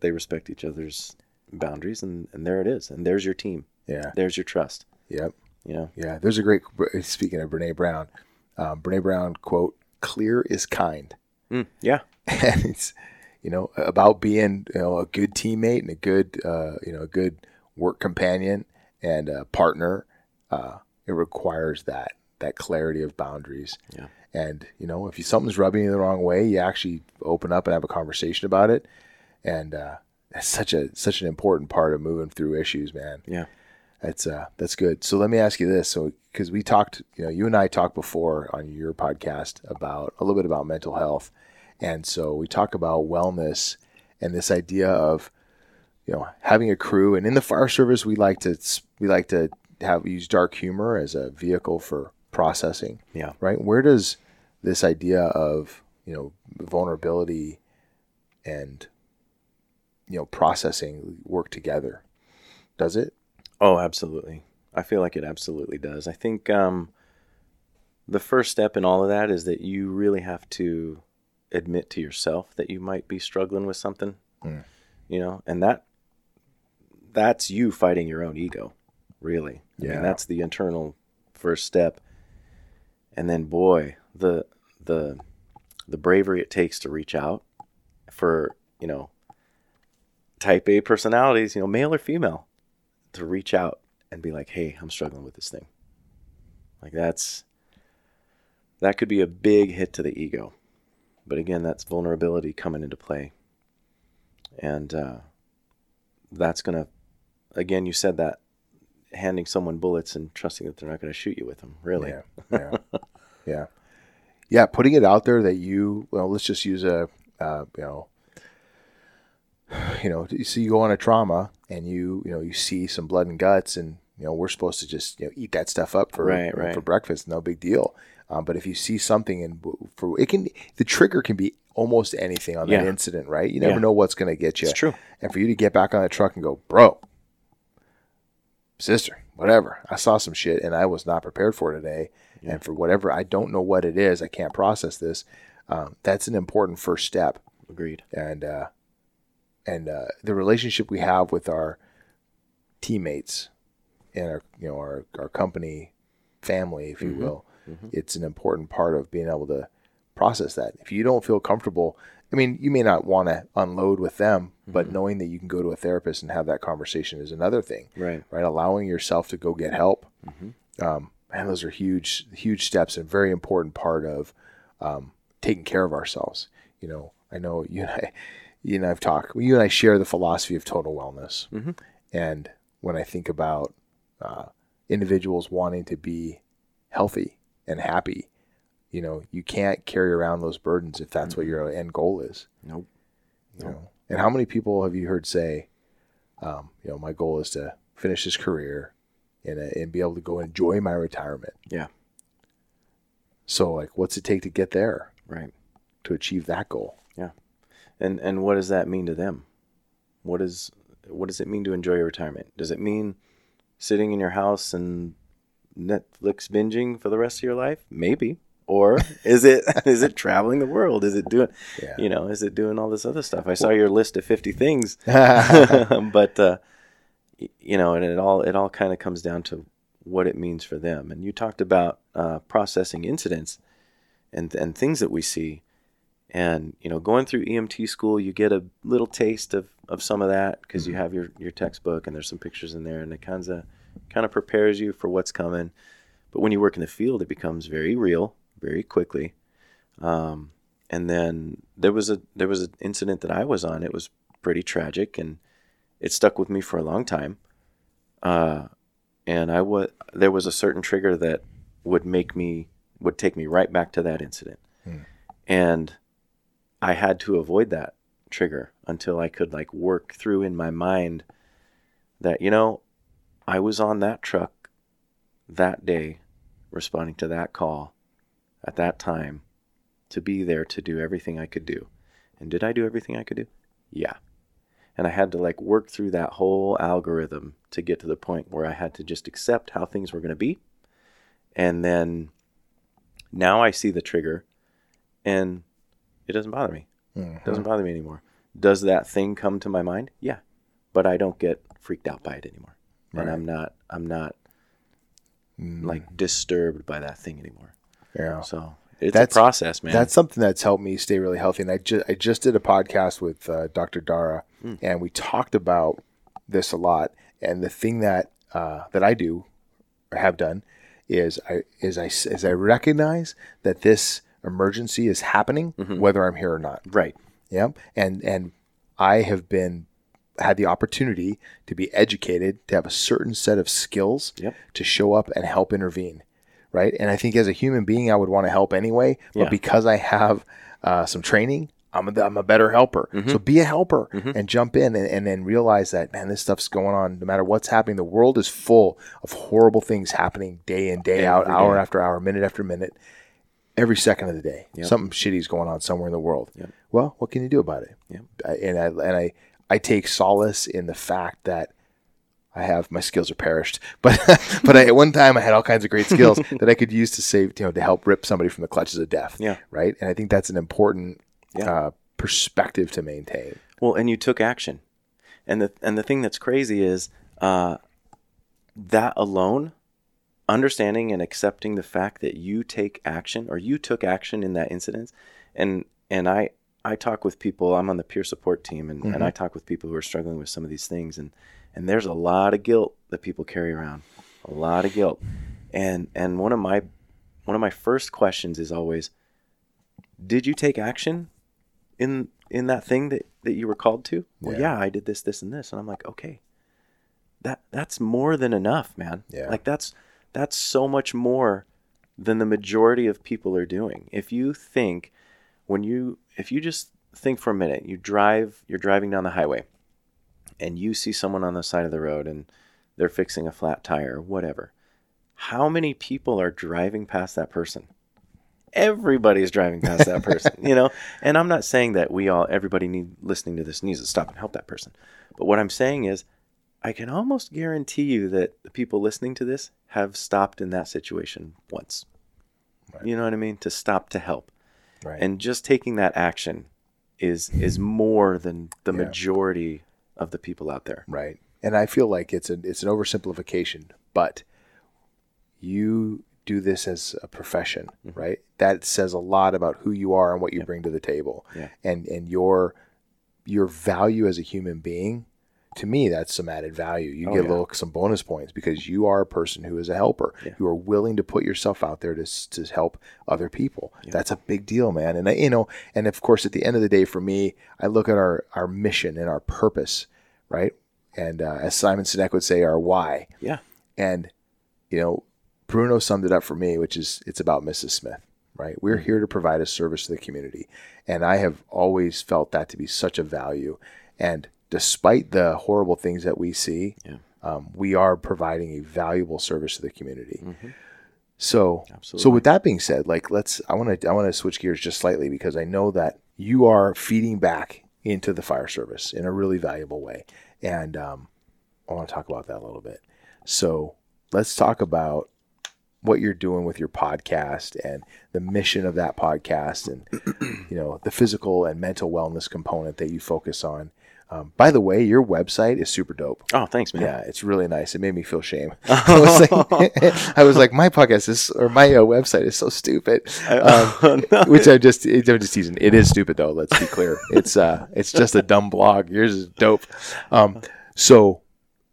they respect each other's boundaries, and and there it is, and there's your team, yeah. there's your trust. Yep. You know, Yeah. There's a great, *laughs* speaking of Brene Brown, um, Brene Brown quote, clear is kind. Mm, yeah, *laughs* and it's, you know, about being you know a good teammate and a good uh, you know a good work companion and a partner. Uh, it requires that that clarity of boundaries. Yeah. And you know, if you, something's rubbing you the wrong way, you actually open up and have a conversation about it. And uh, that's such a such an important part of moving through issues, man. Yeah. That's uh that's good. So let me ask you this. So because we talked, you know, you and I talked before on your podcast about a little bit about mental health, and so we talk about wellness and this idea of you know having a crew. And in the fire service, we like to we like to have use dark humor as a vehicle for processing. Yeah. Right. Where does this idea of you know vulnerability and you know processing work together? Does it? Oh, absolutely. I feel like it absolutely does. I think um, the first step in all of that is that you really have to admit to yourself that you might be struggling with something. Mm. You know, and that that's you fighting your own ego, really. I Yeah. mean, that's the internal first step. And then boy, the the the bravery it takes to reach out for, you know, type A personalities, you know, male or female, to reach out and be like, "Hey, I'm struggling with this thing." Like that's that could be a big hit to the ego. But again, that's vulnerability coming into play. And uh, that's going to, again, you said that handing someone bullets and trusting that they're not going to shoot you with them, really. Yeah, yeah, *laughs* yeah, yeah. Putting it out there that you well, let's just use a uh, *sighs* you know, you know, so you go on a trauma and you you know you see some blood and guts and you know we're supposed to just you know eat that stuff up for Right, you know, right. for breakfast, no big deal. Um, but if you see something and for it can the trigger can be almost anything on that Yeah. incident, right? You never Yeah. know what's going to get you. It's true. And for you to get back on the truck and go, bro, sister, whatever. I saw some shit and I was not prepared for today. Yeah. And for whatever, I don't know what it is. I can't process this. Um, that's an important first step. Agreed. And, uh, and, uh, the relationship we have with our teammates and our, you know, our, our company family, if you Mhm. will, Mhm. it's an important part of being able to process that. If you don't feel comfortable, I mean, you may not want to unload with them, but Mhm. knowing that you can go to a therapist and have that conversation is another thing, Right. right? Allowing yourself to go get help. Mhm. Um, and those are huge, huge steps and very important part of um, taking care of ourselves. You know, I know you and I, you and I've talked, you and I share the philosophy of total wellness. Mhm. And when I think about uh, individuals wanting to be healthy and happy, you know, you can't carry around those burdens if that's what your end goal is. Nope. You know? And how many people have you heard say, um, you know, my goal is to finish this career and, uh, and be able to go enjoy my retirement. Yeah. So, like, what's it take to get there Right. to achieve that goal? Yeah. And and what does that mean to them? What is what does it mean to enjoy your retirement? Does it mean sitting in your house and Netflix binging for the rest of your life? Maybe. Or is it *laughs* is it traveling the world? Is it doing Yeah. you know, is it doing all this other stuff? I saw your list of 50 things. *laughs* *laughs* but uh you know, and it all it all kind of comes down to what it means for them. And you talked about uh, processing incidents and and things that we see and you know going through EMT school you get a little taste of, of some of that because you have your, your textbook and there's some pictures in there and it kind of kind of prepares you for what's coming but when you work in the field it becomes very real very quickly. Um, and then there was a there was an incident that I was on. It was pretty tragic and it stuck with me for a long time. Uh, and I was there was a certain trigger that would make me would take me right back to that incident. And I had to avoid that trigger until I could like work through in my mind that you know I was on that truck that day responding to that call at that time to be there to do everything I could do. And did I do everything I could do? Yeah. And I had to like work through that whole algorithm to get to the point where I had to just accept how things were going to be. And then now I see the trigger and it doesn't bother me. Mhm. It doesn't bother me anymore. Does that thing come to my mind? Yeah. But I don't get freaked out by it anymore. And I'm not I'm not Mm, like disturbed by that thing anymore. Yeah. So It's That's- a process, man. That's something that's helped me stay really healthy. And I just I just did a podcast with uh, Dr. Dara, and we talked about this a lot. And the thing that uh, that I do or have done is I is I is I recognize that this emergency is happening, whether I'm here or not. right. Yeah, and and I have been had the opportunity to be educated to have a certain set of skills Yep. to show up and help intervene, right? And I think as a human being, I would want to help anyway, but Yeah. because I have uh, some training. I'm a, I'm a better helper. Mm-hmm. So be a helper and jump in and, and then realize that, man, this stuff's going on no matter what's happening. The world is full of horrible things happening day in, day out, Every hour after hour, minute after minute every second of the day. Something shitty's going on somewhere in the world. Well, what can you do about it? Yep. I, and I and I I take solace in the fact that I have my skills are perished, *laughs* but but I, at one time I had all kinds of great skills *laughs* that I could use to save you know to help rip somebody from the clutches of death. Yeah. Right. And I think that's an important Yeah. uh, perspective to maintain. Well, and you took action, and the and the thing that's crazy is uh, that alone, understanding and accepting the fact that you take action or you took action in that incident, and and I I talk with people. I'm on the peer support team, and, and I talk with people who are struggling with some of these things, and and there's a lot of guilt that people carry around, a lot of guilt, and and one of my one of my first questions is always, did you take action in in that thing that that you were called to? Well Yeah. yeah i did this this and this. And i'm like okay. That that's more than enough man. Yeah. like that's that's so much more than the majority of people are doing. If you think when you if you just think for a minute you drive you're driving down the highway and you see someone on the side of the road and they're fixing a flat tire or whatever how many people are driving past that person everybody's driving past that person, *laughs* you know. And I'm not saying that we all, everybody need listening to this needs to stop and help that person. But what I'm saying is, I can almost guarantee you that the people listening to this have stopped in that situation once. You know what I mean? To stop to help, Right. and just taking that action is is more than the Yeah. majority of the people out there. Right. And I feel like it's a it's an oversimplification, but you do this as a profession, Mm-hmm. right? That says a lot about who you are and what you bring to the table. Yeah. And and your your value as a human being, to me, that's some added value. You Oh, get a yeah. little some bonus points because you are a person who is a helper. Yeah. You are willing to put yourself out there to to help other people. That's a big deal, man. And I, you know, and of course, at the end of the day, for me, I look at our our mission and our purpose, right? And uh, as Simon Sinek would say, our why. Yeah. And, you know, Bruno summed it up for me, which is it's about Mrs. Smith, right? We're here to provide a service to the community. And I have always felt that to be such a value. And despite the horrible things that we see, Yeah. um, we are providing a valuable service to the community. So, so Absolutely. with that being said, like let's I want to I want to switch gears just slightly because I know that you are feeding back into the fire service in a really valuable way, and um, I want to talk about that a little bit. So let's talk about what you're doing with your podcast and the mission of that podcast, and *clears throat* you know the physical and mental wellness component that you focus on. Um, by the way, your website is super dope. Oh, thanks, man. Yeah, it's really nice. It made me feel shame. *laughs* *laughs* I was like, *laughs* I was like, my podcast is or my uh, website is so stupid. Um, which I just I'm just teasing. It is stupid though. Let's be clear. It's uh, it's just a dumb blog. Yours is dope. Um, so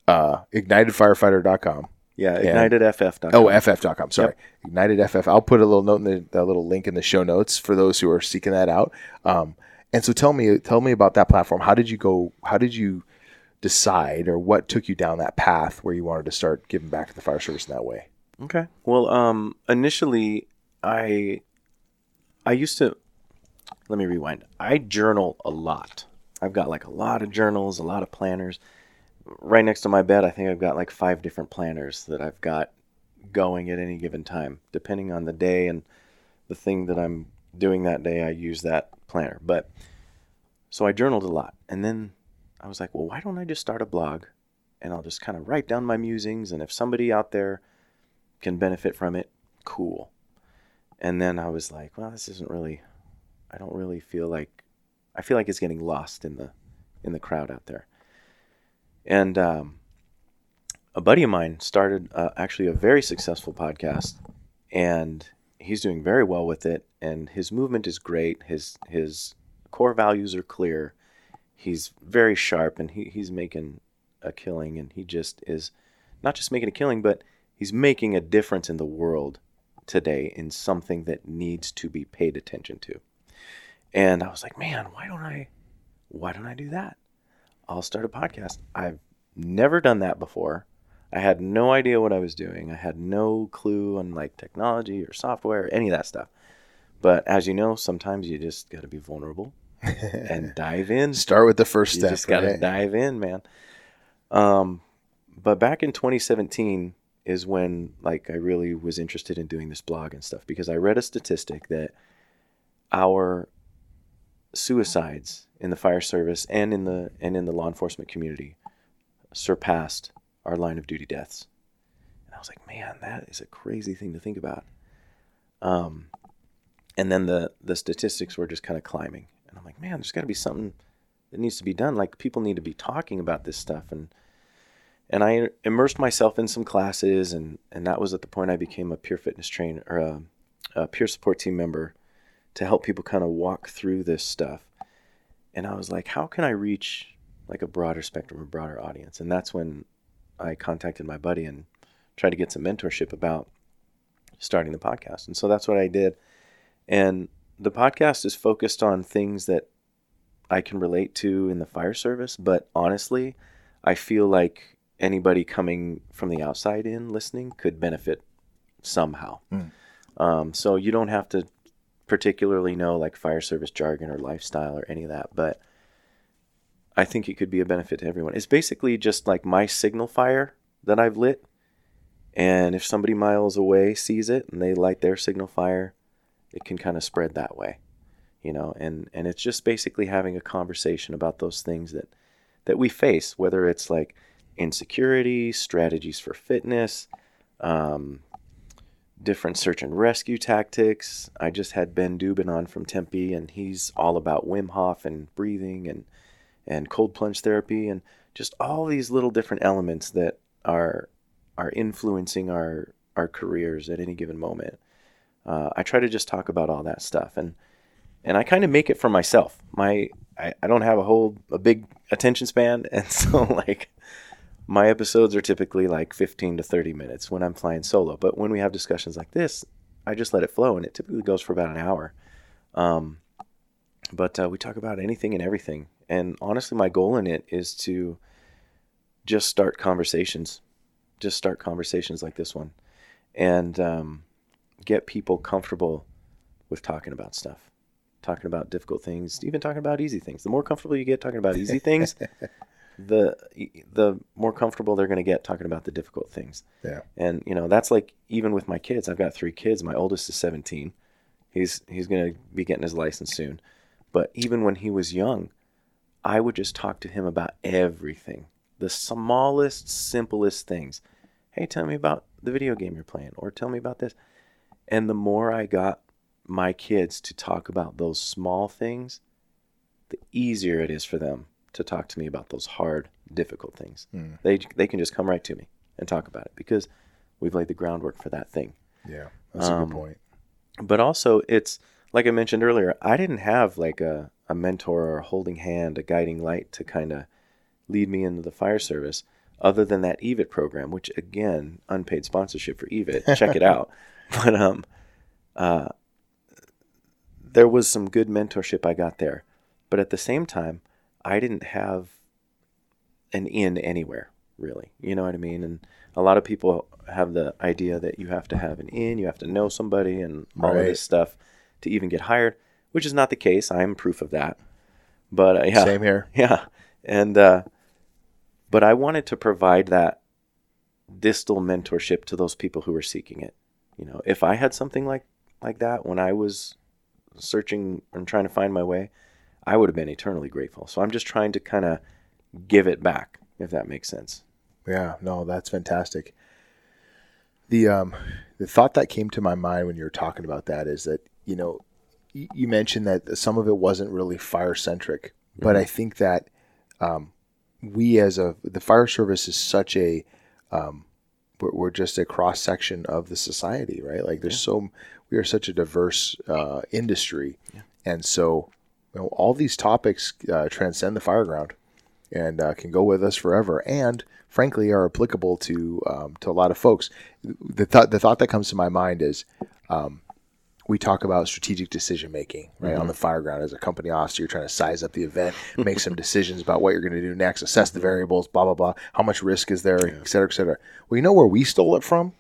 uh, ignitedfirefighter.com. Yeah, ignitedff.com. Oh, ff.com. Sorry. Ignited FF. I'll put a little note in the, the little link in the show notes for those who are seeking that out. Um, and so tell me, tell me about that platform. How did you go? How did you decide, or what took you down that path where you wanted to start giving back to the fire service in that way? Okay. Well, um, initially, I I used to. Let me rewind. I journal a lot. I've got like a lot of journals, a lot of planners. Right next to my bed, I think I've got like five different planners that I've got going at any given time, depending on the day and the thing that I'm doing that day. I use that planner. But so I journaled a lot, and then I was like, well, why don't I just start a blog, and I'll just kind of write down my musings, and if somebody out there can benefit from it, cool. And then I was like, well, this isn't really I don't really feel like I feel like it's getting lost in the in the crowd out there. And um, a buddy of mine started uh, actually a very successful podcast, and he's doing very well with it, and his movement is great. His his core values are clear. He's very sharp, and he, he's making a killing, and he just is not just making a killing, but he's making a difference in the world today in something that needs to be paid attention to. And I was like, man, why don't I why don't I do that? I'll start a podcast. I've never done that before. I had no idea what I was doing. I had no clue on like technology or software or any of that stuff. But as you know, sometimes you just got to be vulnerable and *laughs* dive in. Start with the first You step. just got to right? dive in, man. Um, but back in 2017 is when like I really was interested in doing this blog and stuff because I read a statistic that our suicides in the fire service and in the and in the law enforcement community surpassed our line of duty deaths. And I was like, man, that is a crazy thing to think about. Um, and then the the statistics were just kind of climbing, and I'm like, man, there's got to be something that needs to be done. Like people need to be talking about this stuff, and and I immersed myself in some classes, and and that was at the point I became a peer fitness trainer or a, a peer support team member to help people kind of walk through this stuff. And I was like, how can I reach like a broader spectrum, a broader audience? And that's when I contacted my buddy and tried to get some mentorship about starting the podcast. And so that's what I did. And the podcast is focused on things that I can relate to in the fire service, but honestly, I feel like anybody coming from the outside in listening could benefit somehow. Mm. Um, so you don't have to particularly know like fire service jargon or lifestyle or any of that, but I think it could be a benefit to everyone. It's basically just like my signal fire that I've lit. And if somebody miles away sees it and they light their signal fire, it can kind of spread that way, you know. And and it's just basically having a conversation about those things that that we face, whether it's like insecurity, strategies for fitness, um, different search and rescue tactics. I just had Ben Dubin on from Tempe, and he's all about Wim Hof and breathing and and cold plunge therapy and just all these little different elements that are are influencing our our careers at any given moment. Uh, I try to just talk about all that stuff and and I kind of make it for myself. My I, I don't have a whole a big attention span, *laughs* and so like my episodes are typically like 15 to 30 minutes when I'm flying solo. But when we have discussions like this, I just let it flow, and it typically goes for about an hour. Um, but uh, we talk about anything and everything. And honestly, my goal in it is to just start conversations, just start conversations like this one, and um, get people comfortable with talking about stuff, talking about difficult things, even talking about easy things. The more comfortable you get talking about easy things, *laughs* the the more comfortable they're going to get talking about the difficult things. Yeah. And you know, that's like even with my kids. I've got three kids. My oldest is 17. He's he's going to be getting his license soon. But even when he was young, I would just talk to him about everything. The smallest, simplest things. Hey, tell me about the video game you're playing or tell me about this. And the more I got my kids to talk about those small things, the easier it is for them to talk to me about those hard, difficult things. Mm. They they can just come right to me and talk about it because we've laid the groundwork for that thing. Yeah. That's a Um, good point. But also, it's like I mentioned earlier, I didn't have like a, a mentor or a holding hand, a guiding light to kind of lead me into the fire service other than that EVIT program, which again, unpaid sponsorship for EVIT. Check it *laughs* out. But um, uh, there was some good mentorship I got there. But at the same time, I didn't have an in anywhere, really. You know what I mean? And a lot of people have the idea that you have to have an in, you have to know somebody, and all of this stuff to even get hired, which is not the case. I'm proof of that. But uh, yeah, Same here. *laughs* yeah, and uh, but I wanted to provide that distal mentorship to those people who were seeking it. You know, if I had something like like that when I was searching and trying to find my way, I would have been eternally grateful. So I'm just trying to kind of give it back, if that makes sense. Yeah, no, that's fantastic. The um the thought that came to my mind when you were talking about that is that, you know, you mentioned that some of it wasn't really fire centric, but I think that um we as a the fire service is such a um we're, we're just a cross section of the society, right? Like there's so we are such a diverse uh, industry, and so you know, all these topics uh, transcend the fireground and uh, can go with us forever, and frankly are applicable to um, to a lot of folks. The thought the thought that comes to my mind is. Um, we talk about strategic decision making, right? On mm-hmm. the fireground, as a company officer, you're trying to size up the event, make some decisions about what you're going to do next, assess the mm-hmm. variables, blah blah blah. How much risk is there, et cetera, et cetera. Well, you know where we stole it from?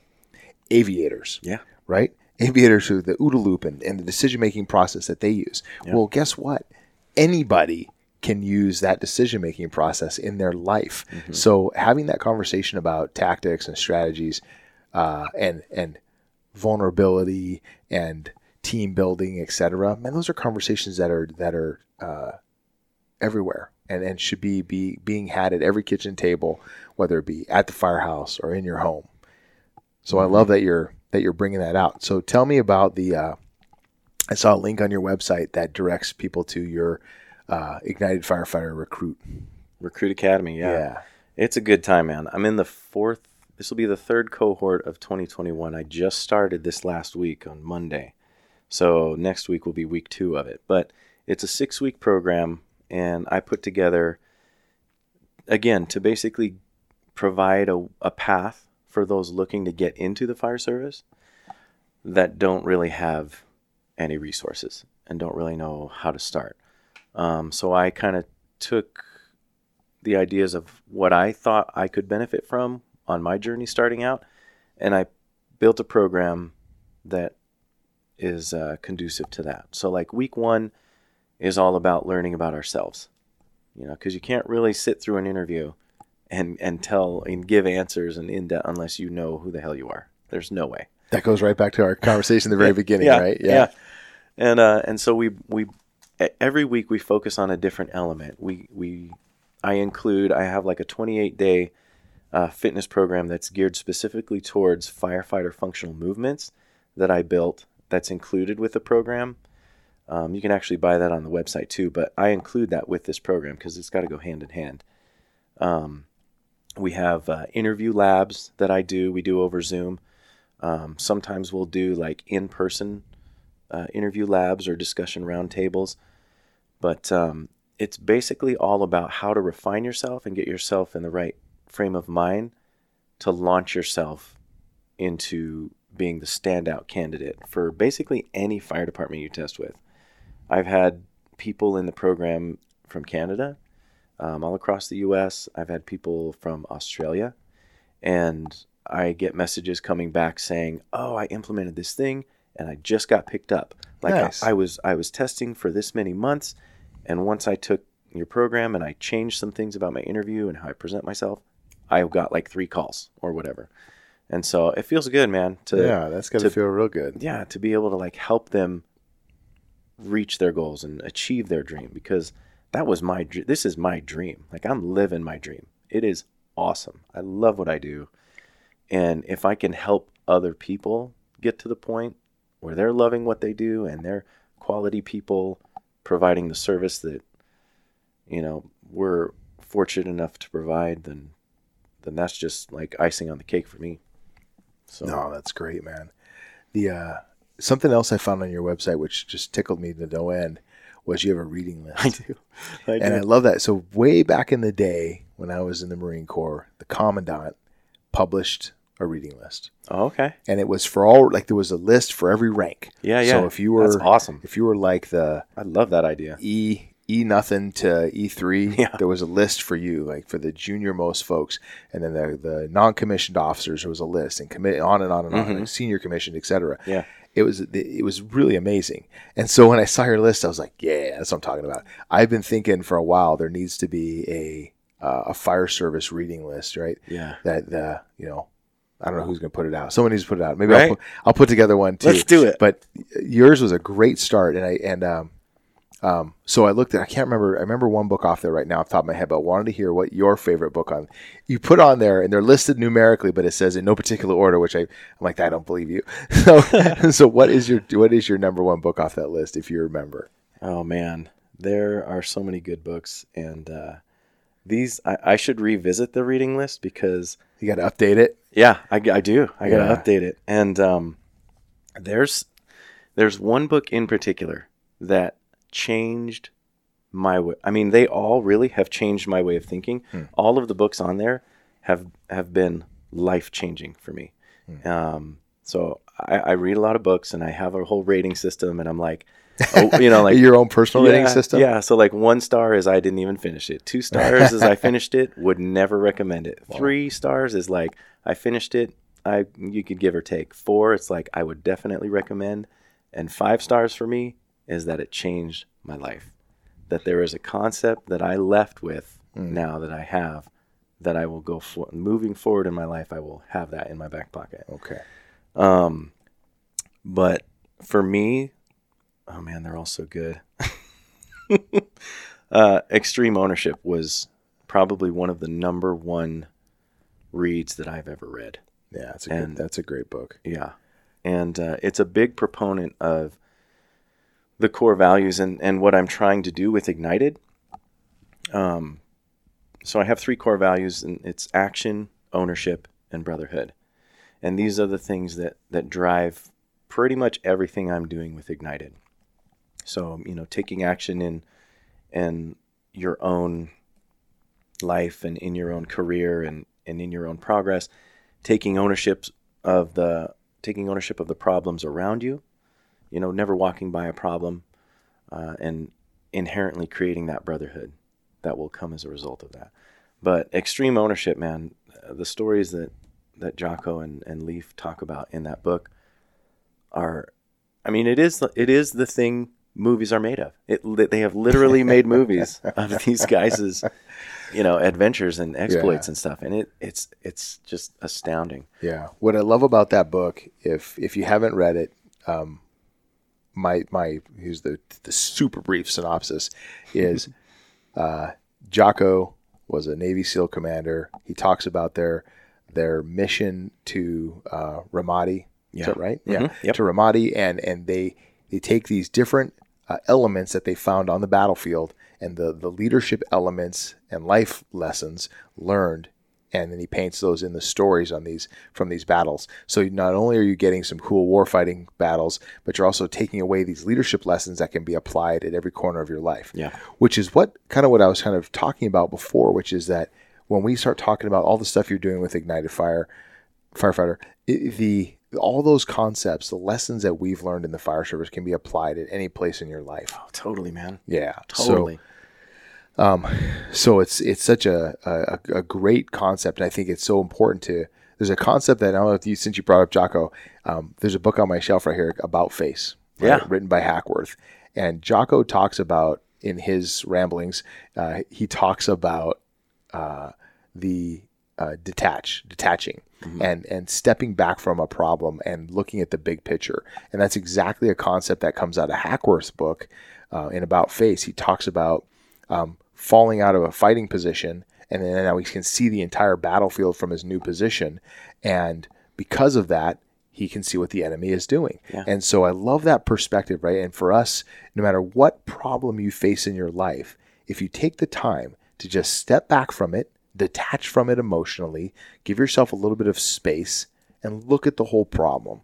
Aviators Yeah. right? Aviators who the OODA loop and, and the decision making process that they use. Well, guess what? Anybody can use that decision making process in their life. Mm-hmm. So having that conversation about tactics and strategies uh, and and vulnerability and team building, etc. Man, those are conversations that are that are uh, everywhere and, and should be, be being had at every kitchen table, whether it be at the firehouse or in your home. So I love that you're that you're bringing that out. So tell me about the. Uh, I saw a link on your website that directs people to your uh, Ignited Firefighter Recruit. Recruit Academy. Yeah. It's a good time, man. I'm in the fourth. This will be the third cohort of 2021. I just started this last week on Monday. So next week will be week two of it. But it's a six week program, and I put together, again, to basically provide a, a path for those looking to get into the fire service that don't really have any resources and don't really know how to start. Um, so I kind of took the ideas of what I thought I could benefit from on my journey starting out, and I built a program that is uh, conducive to that. So, like week one is all about learning about ourselves, you know, because you can't really sit through an interview and and tell and give answers and in depth unless you know who the hell you are. There's no way. That goes right back to our conversation in the very beginning, yeah, right? Yeah. yeah. And uh, and so we we every week we focus on a different element. We we I include I have like a 28 day uh, fitness program that's geared specifically towards firefighter functional movements that I built. That's included with the program. Um, you can actually buy that on the website too, but I include that with this program because it's got to go hand in hand. Um, we have uh, interview labs that I do. We do over Zoom. Um, sometimes we'll do like in person uh, interview labs or discussion roundtables. But um, it's basically all about how to refine yourself and get yourself in the right frame of mind to launch yourself into being the standout candidate for basically any fire department you test with. I've had people in the program from Canada, um, all across the US. I've had people from Australia, and I get messages coming back saying, "Oh, I implemented this thing and I just got picked up. Like Nice. I, I was I was testing for this many months, and once I took your program and I changed some things about my interview and how I present myself, I got like three calls or whatever. And so it feels good, man. To yeah, that's got to feel real good. yeah, to be able to like help them reach their goals and achieve their dream because that was my this is my dream. Like I'm living my dream. It is awesome. I love what I do. And if I can help other people get to the point where they're loving what they do and they're quality people providing the service that you know we're fortunate enough to provide then then that's just like icing on the cake for me. So No, that's great, man. The uh, something else I found on your website, which just tickled me to no end, was you have a reading list. I do. *laughs* I do. and I love that. So way back in the day when I was in the Marine Corps, the commandant published a reading list, Oh, okay. and it was for all like there was a list for every rank. Yeah, yeah. So if you were That's awesome. if you were like the I love that idea. E E nothing to E three, *laughs* Yeah. there was a list for you, like for the junior most folks, and then the the non commissioned officers there was a list, and commit on and on and on, like senior commissioned, etc. Mm-hmm. Yeah. It was it was really amazing, and so when I saw your list, I was like, yeah, that's what I'm talking about. I've been thinking for a while there needs to be a uh, a fire service reading list, right? Yeah. That the you know. I don't know who's going to put it out. Someone needs to put it out. Maybe I'll, put, I'll put together one too. Let's do it. But yours was a great start, and I and um, um, so I looked at. I can't remember. I remember one book off there right now off the top of my head, but I wanted to hear what your favorite book on you put on there, and they're listed numerically, but it says in no particular order. Which I, I'm like, I don't believe you. *laughs* So, *laughs* so what is your what is your number one book off that list, if you remember? Oh man, there are so many good books, and uh, these I, I should revisit the reading list because You got to update it. yeah, I, I do. I gotta Yeah. update it. And um, there's there's one book in particular that changed my way. I mean, they all really have changed my way of thinking. Hmm. All of the books on there have have been life changing for me. Hmm. Um, so I, I read a lot of books and I have a whole rating system, and I'm like, oh, you know, *laughs* like your own personal rating system. Yeah. So like one star is I didn't even finish it. Two stars is I *laughs* finished it. Would never recommend it. Three stars is like I finished it. I you could give or take. Four, it's like I would definitely recommend. And five stars for me is that it changed my life. That there is a concept that I left with now that I have that I will go for moving forward in my life. I will have that in my back pocket. Okay. Um, but for me, oh man, they're all so good. *laughs* uh, Extreme Ownership was probably one of the number one reads that I've ever read. Yeah, that's a good, And- that's a great book. Yeah, and uh, it's a big proponent of the core values and and what I'm trying to do with Ignited. Um, so I have three core values, and it's action, ownership, and brotherhood. And these are the things that that drive pretty much everything I'm doing with Ignited. So you know, taking action in in your own life and in your own career and, and in your own progress, taking ownership of the taking ownership of the problems around you. You know, never walking by a problem, uh, and inherently creating that brotherhood that will come as a result of that. But extreme ownership, man, uh, the stories that that Jocko and, and Leif talk about in that book are, I mean, it is the- it is the thing movies are made of. It they have literally *laughs* made movies of these guys' *laughs* you know adventures and exploits Yeah. and stuff, and it it's it's just astounding. Yeah. What I love about that book, if if you haven't read it, um, my my here's the the super brief synopsis is *laughs* uh, Jocko was a Navy SEAL commander. He talks about their their mission to uh, Ramadi. Is Yeah. that right? Yeah. Mhm. Yep. To Ramadi, and and they they take these different uh, elements that they found on the battlefield and the the leadership elements and life lessons learned and then he paints those in the stories on these from these battles. So not only are you getting some cool warfighting battles, but you're also taking away these leadership lessons that can be applied at every corner of your life. Yeah. Which is what kind of what I was kind of talking about before, which is that when we start talking about all the stuff you're doing with Ignited Fire firefighter, i the all those concepts, the lessons that we've learned in the fire service can be applied at any place in your life. Oh, totally, man. Yeah. So- Totally. so it's it's such a, a a great concept, and I think it's so important to. There's a concept that I don't know if you since you brought up Jocko. Um, there's a book on my shelf right here about face, right, Yeah. written by Hackworth, and Jocko talks about in his ramblings. Uh, he talks about uh, the uh, detach, detaching, and and stepping back from a problem and looking at the big picture. And that's exactly a concept that comes out of Hackworth's book uh, in About Face. He talks about um, falling out of a fighting position, and then now he can see the entire battlefield from his new position, and because of that. He can see what the enemy is doing. Yeah. And so I love that perspective, right? And for us, no matter what problem you face in your life, if you take the time to just step back from it, detach from it emotionally, give yourself a little bit of space, and look at the whole problem,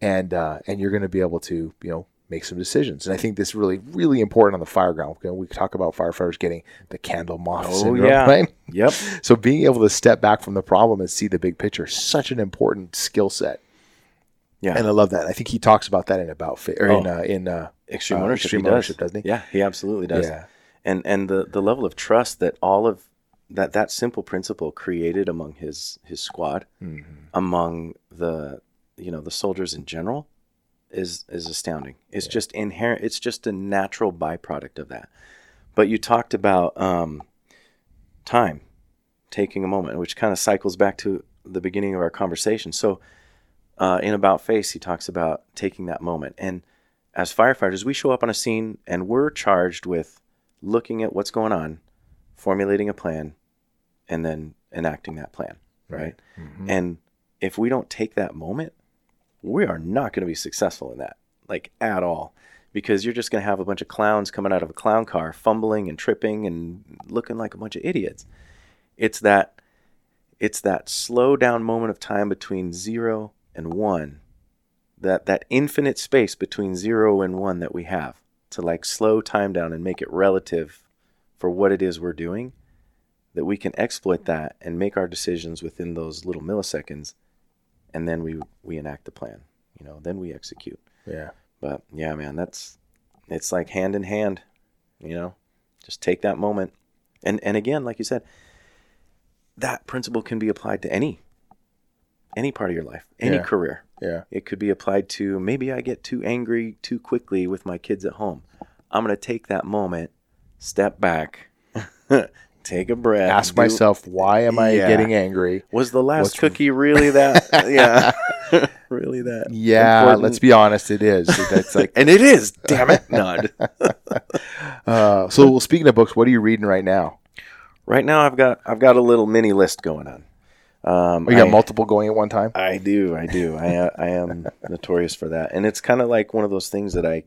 and uh, and you're going to be able to you know make some decisions. And I think this is really really important on the fire ground. We talk about firefighters getting the candle moth Oh, syndrome, yeah. right? Yep. *laughs* So being able to step back from the problem and see the big picture, such an important skill set. Yeah. And I love that. I think he talks about that in about Fa- or in Oh. uh, in uh, Extreme uh, ownership. Extreme he does. Ownership, doesn't he? Yeah, he absolutely does. Yeah. And and the the level of trust that all of that that simple principle created among his his squad, Mm-hmm. among the you know the soldiers in general, is is astounding. It's just inherent. It's just a natural byproduct of that. But you talked about um, time, taking a moment, which kind of cycles back to the beginning of our conversation. So, uh, in About Face, he talks about taking that moment. And as firefighters, we show up on a scene and we're charged with looking at what's going on, formulating a plan, and then enacting that plan, right? And if we don't take that moment, we are not going to be successful in that, like at all, because you're just going to have a bunch of clowns coming out of a clown car fumbling and tripping and looking like a bunch of idiots. It's that it's that slow down moment of time between 0 and 1. That that infinite space between 0 and 1 that we have to like slow time down and make it relative for what it is we're doing that we can exploit that and make our decisions within those little milliseconds and then we we enact the plan you know then we execute Yeah. but yeah man that's it's like hand in hand you know just take that moment and and again like you said that principle can be applied to any any part of your life any Yeah. career Yeah. it could be applied to maybe i get too angry too quickly with my kids at home i'm going to take that moment step back *laughs* take a breath Ask do- myself, why am I Yeah. getting angry? was the last What's- cookie really that *laughs* yeah *laughs* really that Yeah, important? let's be honest, it is. That's like *laughs* and it is damn it nod uh, so well, speaking of books, what are you reading right now? right now i've got i've got a little mini list going on um you got I- multiple going at one time? I do, I do. I I am notorious for that, and it's kind of like one of those things that I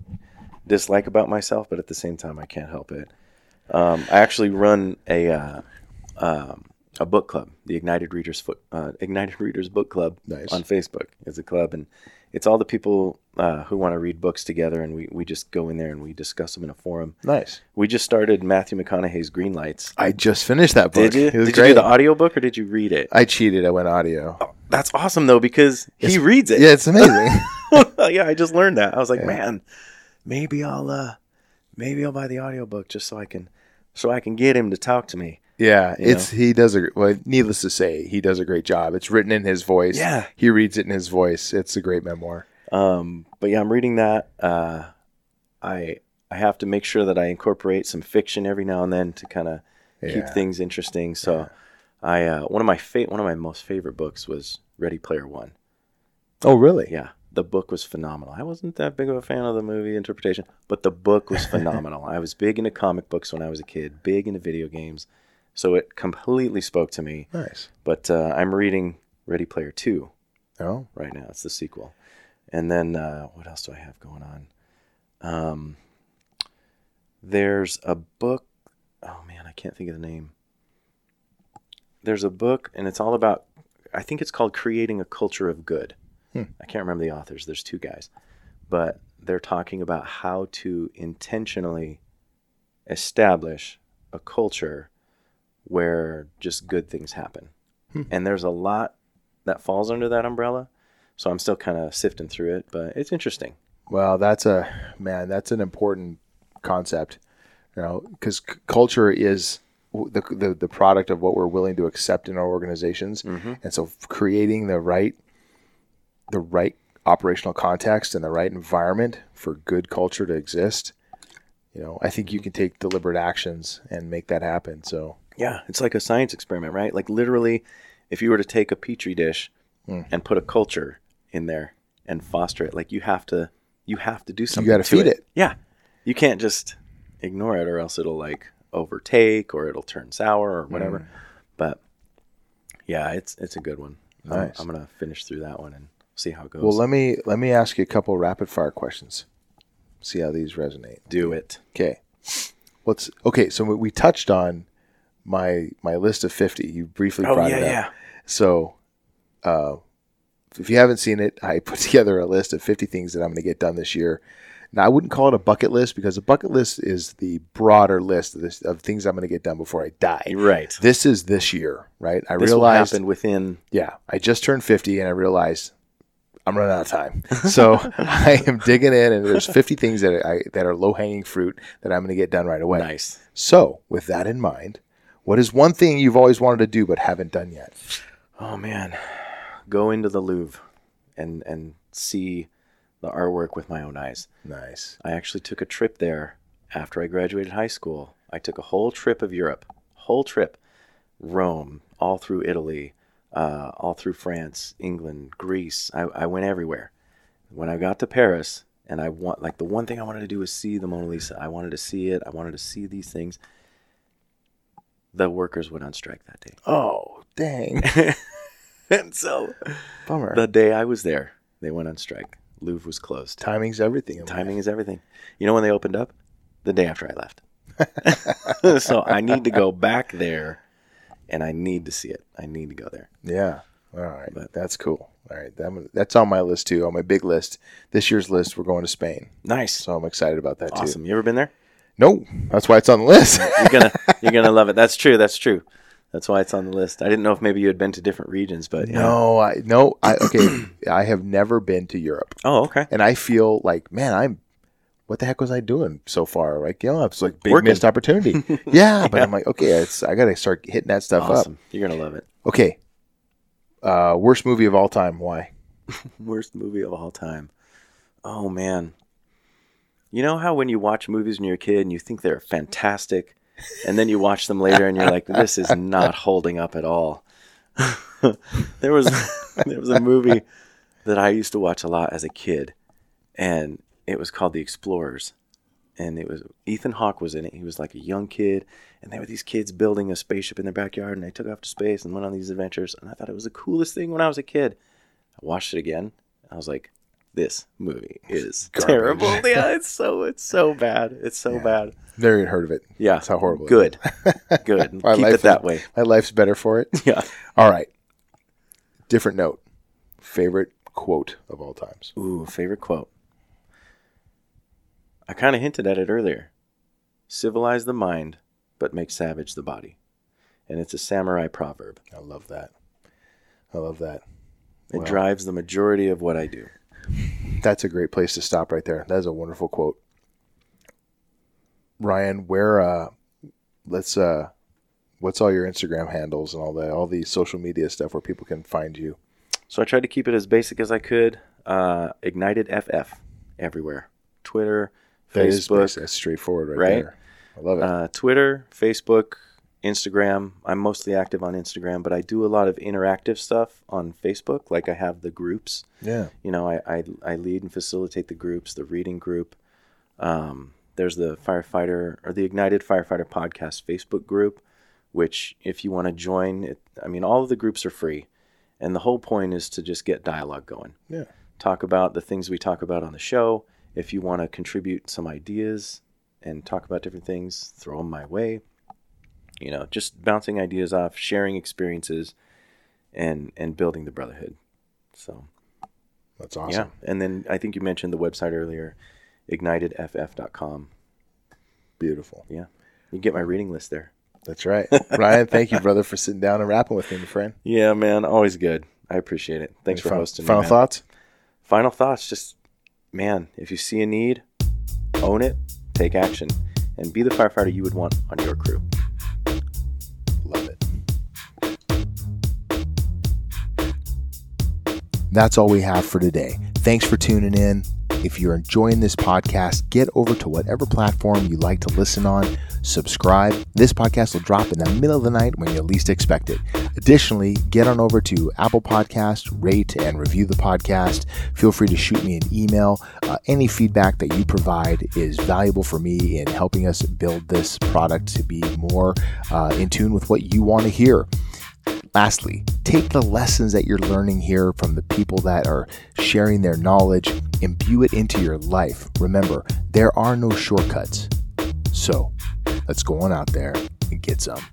dislike about myself, but at the same time, I can't help it. Um, I actually run a uh, um, a book club, the Ignited Readers Foot uh, Ignited Readers Book Club Nice. on Facebook. It's a club, and it's all the people uh, who want to read books together, and we, we just go in there and we discuss them in a forum. Nice. We just started Matthew McConaughey's Green Lights. I just finished that book. Did you? It was Did great. you do the audiobook or did you read it? I cheated. I went audio. That's awesome though because he reads it. Yeah, it's amazing. *laughs* yeah, I just learned that. I was like, Yeah. man, maybe I'll uh maybe I'll buy the audiobook just so I can so I can get him to talk to me. Yeah, You it's he does a well. Needless to say, he does a great job. It's written in his voice. Yeah. he reads it in his voice. It's a great memoir. Um but yeah, I'm reading that. Uh I I have to make sure that I incorporate some fiction every now and then to kind of keep things interesting. So I uh one of my fa- one of my most favorite books was Ready Player 1. Oh, really? Yeah, the book was phenomenal. I wasn't that big of a fan of the movie interpretation, but the book was phenomenal. *laughs* I was big into comic books when I was a kid, big into video games, so it completely spoke to me. Nice. But uh, I'm reading Ready Player Two Oh, right now. It's the sequel, and then uh, what else do I have going on? Um, there's a book. Oh man, I can't think of the name. There's a book, and it's all about. I think it's called "Creating a Culture of Good." Hmm. I can't remember the authors. There's two guys, but they're talking about how to intentionally establish a culture where just good things happen. Hmm. And there's a lot that falls under that umbrella. So I'm still kind of sifting through it, but it's interesting. well, that's a man. That's an important concept. You know, because c- culture is the, the the product of what we're willing to accept in our organizations, Mm-hmm. and so creating the right the right operational context and the right environment for good culture to exist. You know, I think you can take deliberate actions and make that happen. So Yeah, it's like a science experiment, right? Like literally, if you were to take a petri dish Hmm. and put a culture in there and foster it, like you have to, you have to do something. You gotta feed it. Yeah, you can't just ignore it, or else it'll like overtake, or it'll turn sour, or whatever. Hmm. But yeah, it's it's a good one. I'm- Nice. I'm, gonna finish through that one and see how it goes. Well, let me let me ask you a couple rapid fire questions. See how these resonate. do it. Okay. What's okay? So we- we touched on my my list of fifty. You briefly Oh brought yeah, it up. yeah. So, uh, if you haven't seen it, *laughs* I put together a list of fifty things that I'm going to get done this year. Now, I wouldn't call it a bucket list because a bucket list is the broader list of, this, of things I'm going to get done before I die. Right. This is this year, right? I This will realized happen within. yeah, I just turned 50 and I realized I'm running out of time. So *laughs* I am digging in and there's 50 things that I that are low-hanging fruit that I'm going to get done right away. Nice. So, with that in mind, what is one thing you've always wanted to do but haven't done yet? Oh man, go into the Louvre and and see the artwork with my own eyes. Nice. I actually took a trip there after I graduated high school. I took a whole trip of Europe, whole trip, Rome, all through Italy, uh, all through France, England, Greece. I, I went everywhere. When I got to Paris, and I want like the one thing I wanted to do was see the Mona Lisa. I wanted to see it. I wanted to see these things. The workers went on strike that day, Oh, dang. *laughs* and so Bummer. the day I was there, they went on strike. Louvre was closed. Timing's everything. in life. Timing is everything. You know when they opened up? The day after I left. *laughs* *laughs* so I need to go back there and I need to see it. I need to go there. Yeah. All right. But- that's cool. All right. That, that's on my list too. On my big list. This year's list, we're going to Spain. Nice. So I'm excited about that too. Awesome. You ever been there? No, that's why it's on the list. *laughs* You're gonna you're gonna love it. That's true. That's true. That's why it's on the list. I didn't know if maybe you had been to different regions, but yeah. no, I no. I okay. *coughs* I have never been to Europe, Oh, okay. and I feel like man, I'm. What the heck was I doing so far? Like you know, it's like big Working. missed opportunity. *laughs* yeah, but I'm like, okay, it's I got to start hitting that stuff up. Awesome. You're gonna love it. Okay. Uh, worst movie of all time. Why? *laughs* Worst movie of all time. Oh man. You know how when you watch movies when you're a kid and you think they're fantastic, and then you watch them later and you're like, this is not *laughs* holding up at all. there was there was a movie that I used to watch a lot as a kid, and it was called The Explorers. And it was Ethan Hawke was in it. He was like a young kid, and they were these kids building a spaceship in their backyard, and they took off to space and went on these adventures. And I thought it was the coolest thing when I was a kid. I watched it again. I was like, this movie is Garbage. terrible. *laughs* yeah, it's so it's so bad. It's so Yeah. bad. Never heard of it. Yeah, That's how horrible. it Good, *laughs* good. My Keep life it is- that way. My life's better for it. *laughs* Yeah. All right. Different note. Favorite quote of all times. Ooh, favorite quote. I kind of hinted at it earlier. Civilize the mind, but make savage the body. And it's a samurai proverb. I love that. I love that. It Wow. drives the majority of what I do. That's a great place to stop right there. That is a wonderful quote. Ryan, where uh let's uh what's all your Instagram handles and all that all the social media stuff where people can find you? So I tried to keep it as basic as I could. Uh, Ignited FF everywhere. Twitter, That Facebook. That's straightforward right, right? there. I love it. uh, Twitter, Facebook, Instagram. I'm mostly active on Instagram, but I do a lot of interactive stuff on Facebook. Like I have the groups. yeah. You know, I, I, I lead and facilitate the groups, the reading group. Um, there's the firefighter or the Ignited Firefighter Podcast Facebook group, which if you want to join, it, I mean, all of the groups are free. And the whole point is to just get dialogue going. Yeah. Talk about the things we talk about on the show. If you want to contribute some ideas and talk about different things, throw them my way. You know, just bouncing ideas off, sharing experiences, and and building the brotherhood. So That's awesome. yeah, and then I think you mentioned the website earlier, ignitedff.com. Beautiful. Yeah, you get my reading list there. That's right. Ryan, thank you, brother, for sitting down and rapping with me, my friend. Yeah, man, always good. I appreciate it. Thanks Any for fin- hosting. me, Final man. thoughts? Final thoughts. Just man, if you see a need, own it, take action, and be the firefighter you would want on your crew. Love it. That's all we have for today. Thanks for tuning in. If you're enjoying this podcast, get over to whatever platform you like to listen on, subscribe. This podcast will drop in the middle of the night when you least expect it. Additionally, get on over to Apple Podcast, rate and review the podcast. Feel free to shoot me an email. Uh, any feedback that you provide is valuable for me in helping us build this product to be more uh, in tune with what you want to hear. Lastly, take the lessons that you're learning here from the people that are sharing their knowledge, imbue it into your life. Remember, there are no shortcuts. So, let's go on out there and get some.